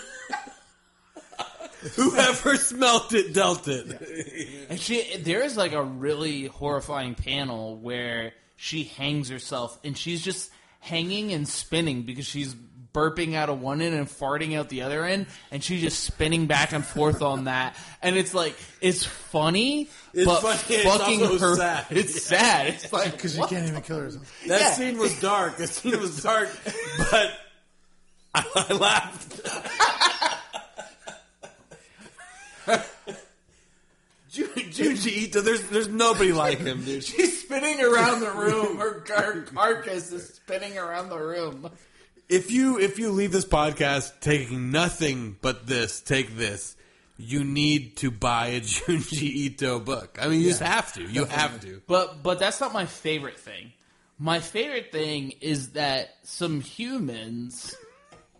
whoever smelt it dealt it. And she, there is like a really horrifying panel where she hangs herself, and she's just hanging and spinning because she's burping out of one end and farting out the other end, and she's just spinning back and forth on that. And it's like it's funny, It's but funny, it's fucking also her- sad. It's sad. It's like Because you can't even kill herself. That Yeah. scene was dark. That scene was dark, but I, I laughed. Ju- Junji Ito, there's there's nobody like him, dude. She's spinning around the room. Her, her carcass is spinning around the room. If you if you leave this podcast taking nothing but this, take this. You need to buy a Junji Ito book. I mean, you just have to. You have to. But but that's not my favorite thing. My favorite thing is that some humans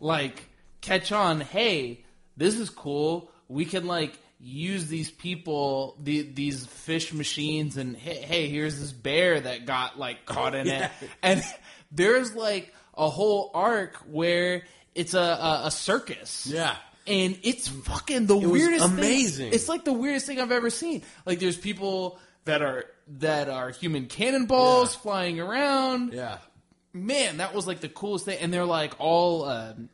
like catch on, hey, this is cool. We can like use these people, the, these fish machines, and hey, hey, here's this bear that got like caught in it, and there's like a whole arc where it's a a, a circus. Yeah. And it's fucking the was weirdest thing. amazing. It's like the weirdest thing I've ever seen. Like there's people that are that are human cannonballs Yeah. flying around. Yeah. Man, that was like the coolest thing. And they're like all um,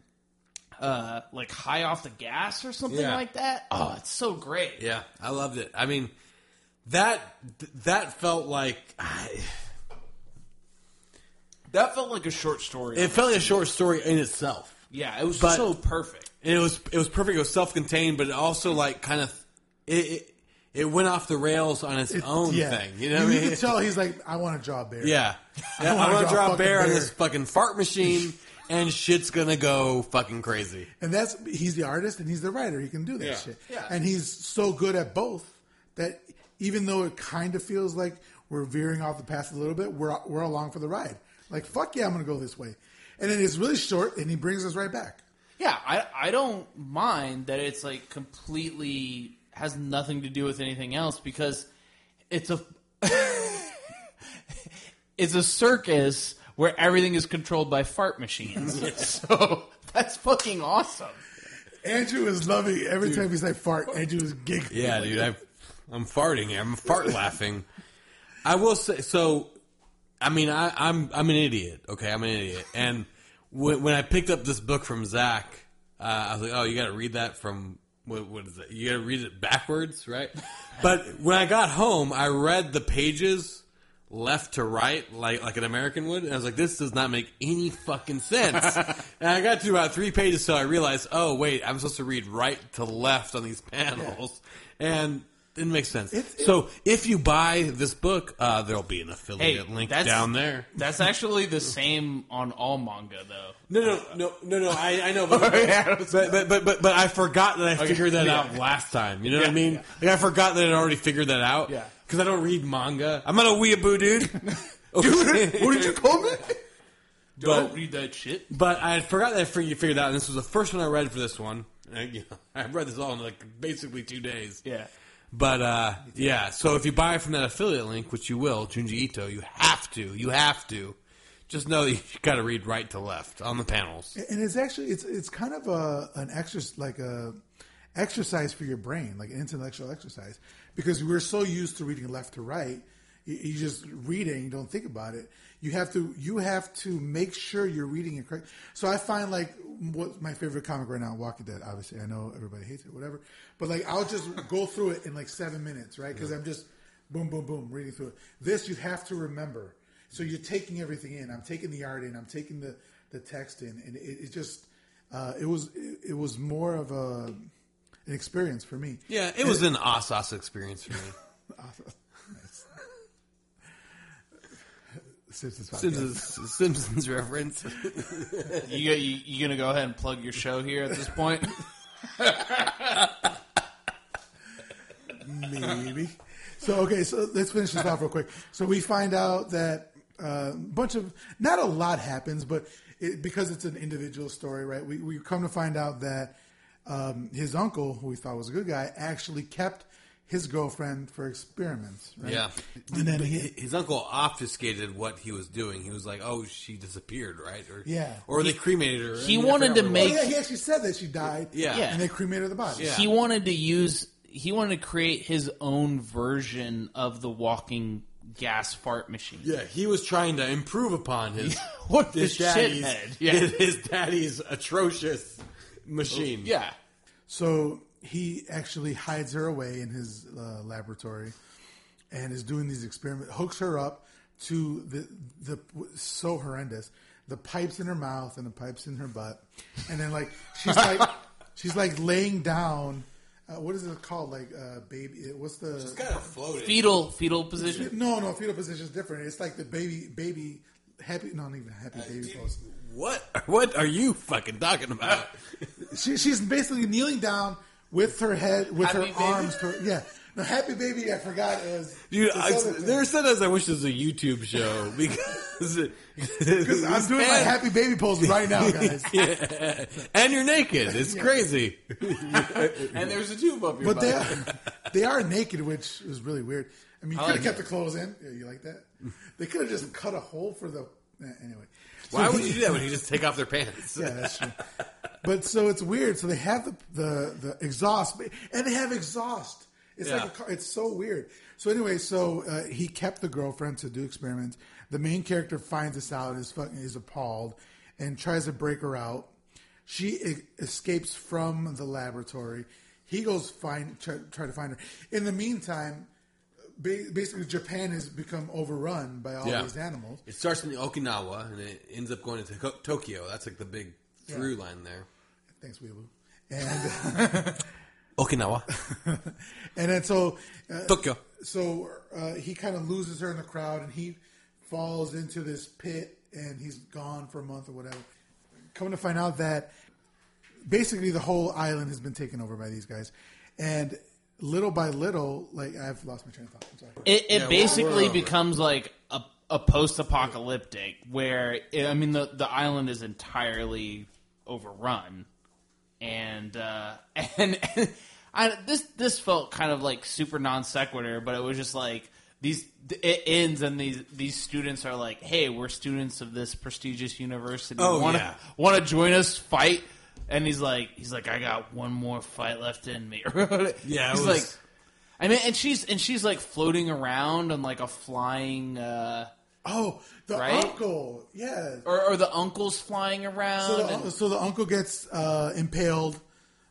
uh, like high off the gas or something Yeah. like that. Oh, it's so great. Yeah, I loved it. I mean, that that felt like That felt like a short story. it felt like a short story in itself. yeah, it was but- so perfect. And it was it was perfect. It was self contained, but it also like kind of it, it it went off the rails on its own yeah. thing. You know what I you mean? can tell he's like, I want to draw a bear. Yeah, yeah. I want to draw a draw a bear on fucking this fucking fart machine, and shit's gonna go fucking crazy. And that's he's the artist and he's the writer. He can do that Yeah. shit. Yeah. And he's so good at both that even though it kind of feels like we're veering off the path a little bit, we're we're along for the ride. Like fuck yeah, I'm gonna go this way. And then it's really short, and he brings us right back. Yeah, I I don't mind that it's like completely has nothing to do with anything else because it's a it's a circus where everything is controlled by fart machines. so that's fucking awesome. Andrew is loving every time he's like fart. Andrew is giggling. Yeah, dude, i I'm farting here. I'm fart laughing. I will say so. I mean, I, I'm I'm an idiot. Okay, I'm an idiot. And when, when I picked up this book from Zach, uh, I was like, "Oh, you got to read that from what, what is it? You got to read it backwards, right?" But when I got home, I read the pages left to right, like like an American would, and I was like, "This does not make any fucking sense." and I got to about three pages, so I realized, "Oh, wait, I'm supposed to read right to left on these panels," and. Didn't make sense. It's- so if you buy this book, uh, there'll be an affiliate Hey, link that's- down there. That's actually the same on all manga though. No, no, no, no, no. I, I know, but, but, but, but, but, but I forgot that I figured that yeah. out last time. You know what I mean? yeah. Like I forgot that I'd already figured that out. Yeah. Because I don't read manga. I'm not a weeaboo, dude. dude, What did you call me? Don't But- read that shit. But I forgot that I figured, figured out, and this was the first one I read for this one. And, you know, I read this all in like basically two days. Yeah. But uh, yeah, so if you buy it from that affiliate link, which you will, Junji Ito, you have to, you have to. Just know that you got to read right to left on the panels. And it's actually it's it's kind of a an exercise like a exercise for your brain, like an intellectual exercise, because we're so used to reading left to right. You, just read it and you don't think about it. You have to you have to make sure you're reading it correct. So I find like what my favorite comic right now, Walking Dead. Obviously, I know everybody hates it, whatever. But like I'll just go through it in like seven minutes, right? Because I'm just boom, boom, boom, reading through it. This you have to remember. So you're taking everything in. I'm taking the art in. I'm taking the, the text in, and it, it just uh, it was it, it was more of a an experience for me. Yeah, it was an Asas experience for me. Nice. Simpsons podcast. Simpsons, Simpsons reference. You, you you gonna go ahead and plug your show here at this point? maybe. So okay, so let's finish this off real quick. So we find out that uh, a bunch of not a lot happens, but it, because it's an individual story, right? We we come to find out that um, his uncle, who we thought was a good guy, actually kept his girlfriend for experiments. Right? Yeah. and then he, his uncle obfuscated what he was doing. He was like, "Oh, she disappeared, right?" Or Yeah. or they cremated her. he I mean, I wanted to make- oh, yeah, he actually said that she died. Yeah. Yeah. and they cremated the body. Yeah. He wanted to use. He wanted to create his own version of the walking gas fart machine. Yeah, he was trying to improve upon his What his daddy's shithead. Yeah. his daddy's atrocious machine. Yeah. So he actually hides her away in his uh, laboratory and is doing these experiments. Hooks her up to the the so horrendous the pipes in her mouth and the pipes in her butt, and then like she's like she's like laying down. Uh, what is it called? Like uh, baby? What's the It's kind of floating. Fetal fetal position. no no fetal position is different. It's like the baby baby happy not even happy baby pose. What? What are you fucking talking about? She, she's basically kneeling down with her head with her baby? arms. To, yeah, no happy baby. I forgot is Dude, I, there are sometimes I wish this was a YouTube show because Because I'm doing my happy baby pose right now, guys. yeah. and you're naked. It's crazy. And there's a tube up your But they are, they are naked, which is really weird. I mean, you I could like have kept the clothes in. Yeah, you like that? They could have just cut a hole for the. eh, Anyway. Why would you do that when you just take off their pants? Yeah, that's true. But so it's weird. So they have the the, the exhaust, and they have exhaust. It's Yeah. like a car. It's so weird. So anyway, so uh, he kept the girlfriend to do experiments. The main character finds this out, is fucking is appalled, and tries to break her out. She e- escapes from the laboratory. He goes find try, try to find her. In the meantime, basically Japan has become overrun by all Yeah. these animals. It starts in Okinawa and it ends up going to To- Tokyo. That's like the big through line there. Thanks, Weeaboo. And Okinawa, and then so uh, Tokyo. so uh, he kind of loses her in the crowd and he falls into this pit and he's gone for a month or whatever. Coming to find out that basically the whole island has been taken over by these guys, and little by little, like I've lost my train of thought. I'm sorry. It, it Yeah, basically we're over. becomes like a, a post-apocalyptic where I mean the the island is entirely overrun, and uh, and, I, this this felt kind of like super non sequitur, but it was just like these it ends and these these students are like, hey, we're students of this prestigious university. Oh, want yeah. want to join us fight? And he's like, he's like, I got one more fight left in me. Yeah, it he's was- like. I mean, and she's and she's like floating around on like a flying, uh, Oh, the Right? uncle, yeah. or, or the uncle's flying around. So the, and- so the uncle gets uh, impaled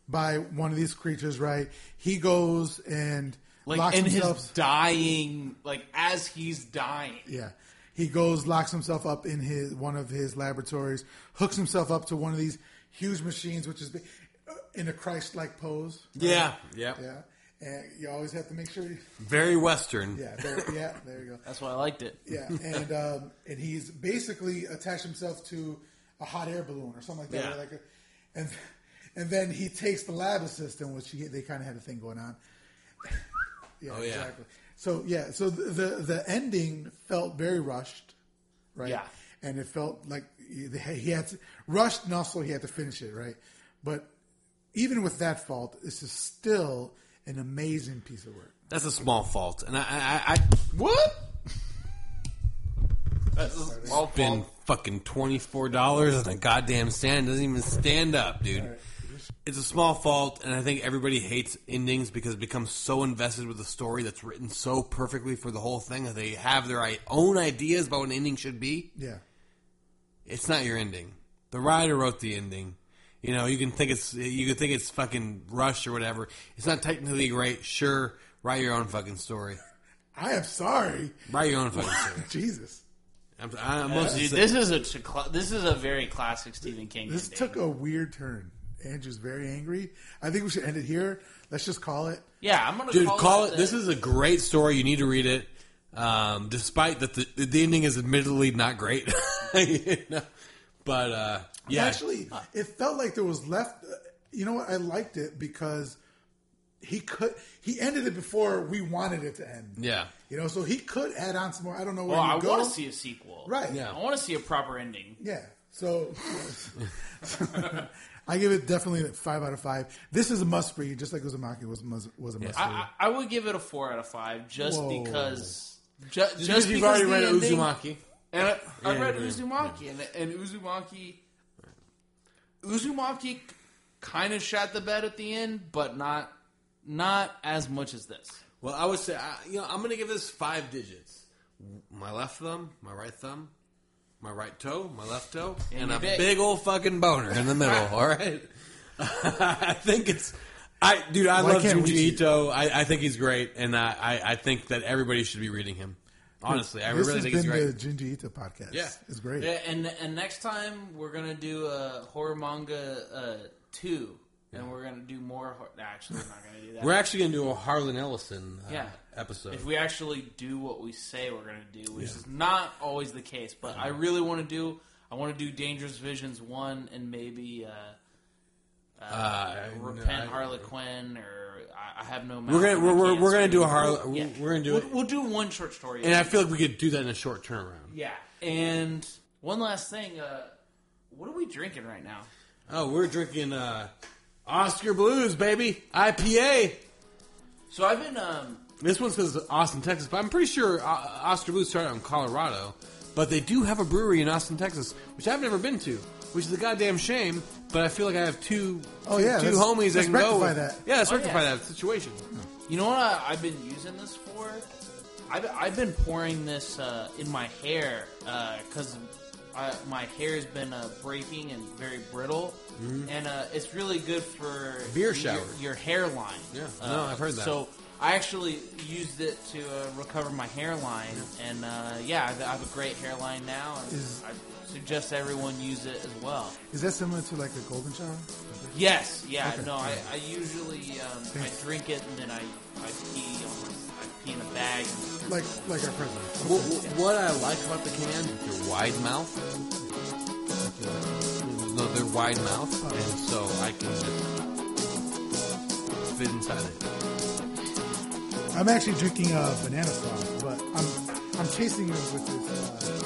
by one of these creatures, right? He goes and like locks in himself. his dying, like as he's dying. Yeah. He goes, locks himself up in his one of his laboratories, hooks himself up to one of these huge machines, which is uh, in a Christ-like pose. right? Yeah, yeah, yeah. And you always have to make sure. You, Very Western. yeah, there, yeah, there you go. That's why I liked it. Yeah, and um, and he's basically attached himself to a hot air balloon or something like that. Yeah. Like a, and and then he takes the lab assistant, which he, they kind of had a thing going on. yeah, Oh, yeah. exactly. So yeah, so the, the the ending felt very rushed, right? Yeah. and it felt like he he had to, rushed, and also he had to finish it, right? But even with that fault, this is still an amazing piece of work. That's a small fault, and I, I, I What? That's a small been fucking twenty four dollars on a goddamn stand. Doesn't even stand up, dude. It's a small fault, and I think everybody hates endings because it becomes so invested with the story that's written so perfectly for the whole thing that they have their own ideas about what an ending should be. Yeah, It's not your ending. The writer wrote the ending. You know, you can think it's you can think it's fucking rushed or whatever. It's not technically great. Sure, write your own fucking story. I am sorry, Write your own fucking story. Jesus. I'm, I'm mostly Dude, this is a t- cla- this is a very classic Stephen King. This ending. took a weird turn. Andrew's very angry. I think we should end it here. Let's just call it. yeah, I'm gonna Dude, call, call that it. This is a great story. You need to read it. Um, despite that, the, the ending is admittedly not great. You know? But uh, yeah, Actually, it felt like there was left. uh, You know what? I liked it because he could he ended it before we wanted it to end. Yeah. You know, so he could add on some more. I don't know where Well, you I want to see a sequel. Right. Yeah. I want to see a proper ending. Yeah. So I give it definitely a five out of five. This is a must read, just like Uzumaki was must, was a must read. I, I I would give it a four out of five just Whoa. because. Ju- just, Just you've already the read ending- Uzumaki. And I, I Yeah, read yeah. Uzumaki, and, and Uzumaki, Uzumaki kind of shot the bed at the end, but not not as much as this. Well, I would say, I, you know, I'm going to give this five digits. My left thumb, my right thumb, my right toe, my left toe, And and, a dick. big old fucking boner in the middle. all right. I think it's, I dude, I Why love can't Junji see Ito. I, I think he's great, and I, I, I think that everybody should be reading him. Honestly, I this really has think he's been great. the Junji Ito podcast. Yeah. It's great. Yeah, and and next time we're gonna do a horror manga uh, two, and we're gonna do more. Hor- nah, actually, we're not gonna do that. We're actually going to do a Harlan Ellison uh, Yeah. episode. if we actually do what we say we're gonna do, which is not always the case, but I really want to do. I want to do Dangerous Visions one and maybe uh, uh, Uh, Repent no, Harlequin or I, I have no. We're gonna we're, we're, we're gonna do a. Harlan. Yeah. We're gonna do We'll, it, we'll do one short story. and I feel like we could do that in a short turnaround. yeah. And one last thing, uh, what are we drinking right now? Oh, we're drinking uh, Oskar Blues, baby, IPA. So I've been um, This one says Austin, Texas, but I'm pretty sure uh, Oskar Blues started out in Colorado. But they do have a brewery in Austin, Texas, which I've never been to, which is a goddamn shame. But I feel like I have two, Oh, two- yeah, two let's- homies that let's can go. rectify with. that. Yeah, let's Oh, rectify yeah. that situation. You know what I, I've been using this for? I've, I've been pouring this uh, in my hair because my hair has been uh, breaking and very brittle, and uh, it's really good for Mm-hmm. Beer your, showers. your hairline. Yeah, Uh, no, I've heard that. So I actually used it to uh, recover my hairline, and uh, yeah, I've, a great hairline now, and Is- I suggest everyone use it as well. Is that similar to like a golden shower? Yes, yeah, Okay. no, I, I usually um, I drink it and then I, I pee on I pee in a bag. And, Like like our president. What, what I like about the can, they're wide mouth. No, they're wide mouth, and so I can just fit inside it. I'm actually drinking a banana sauce, but I'm I'm chasing it with this uh,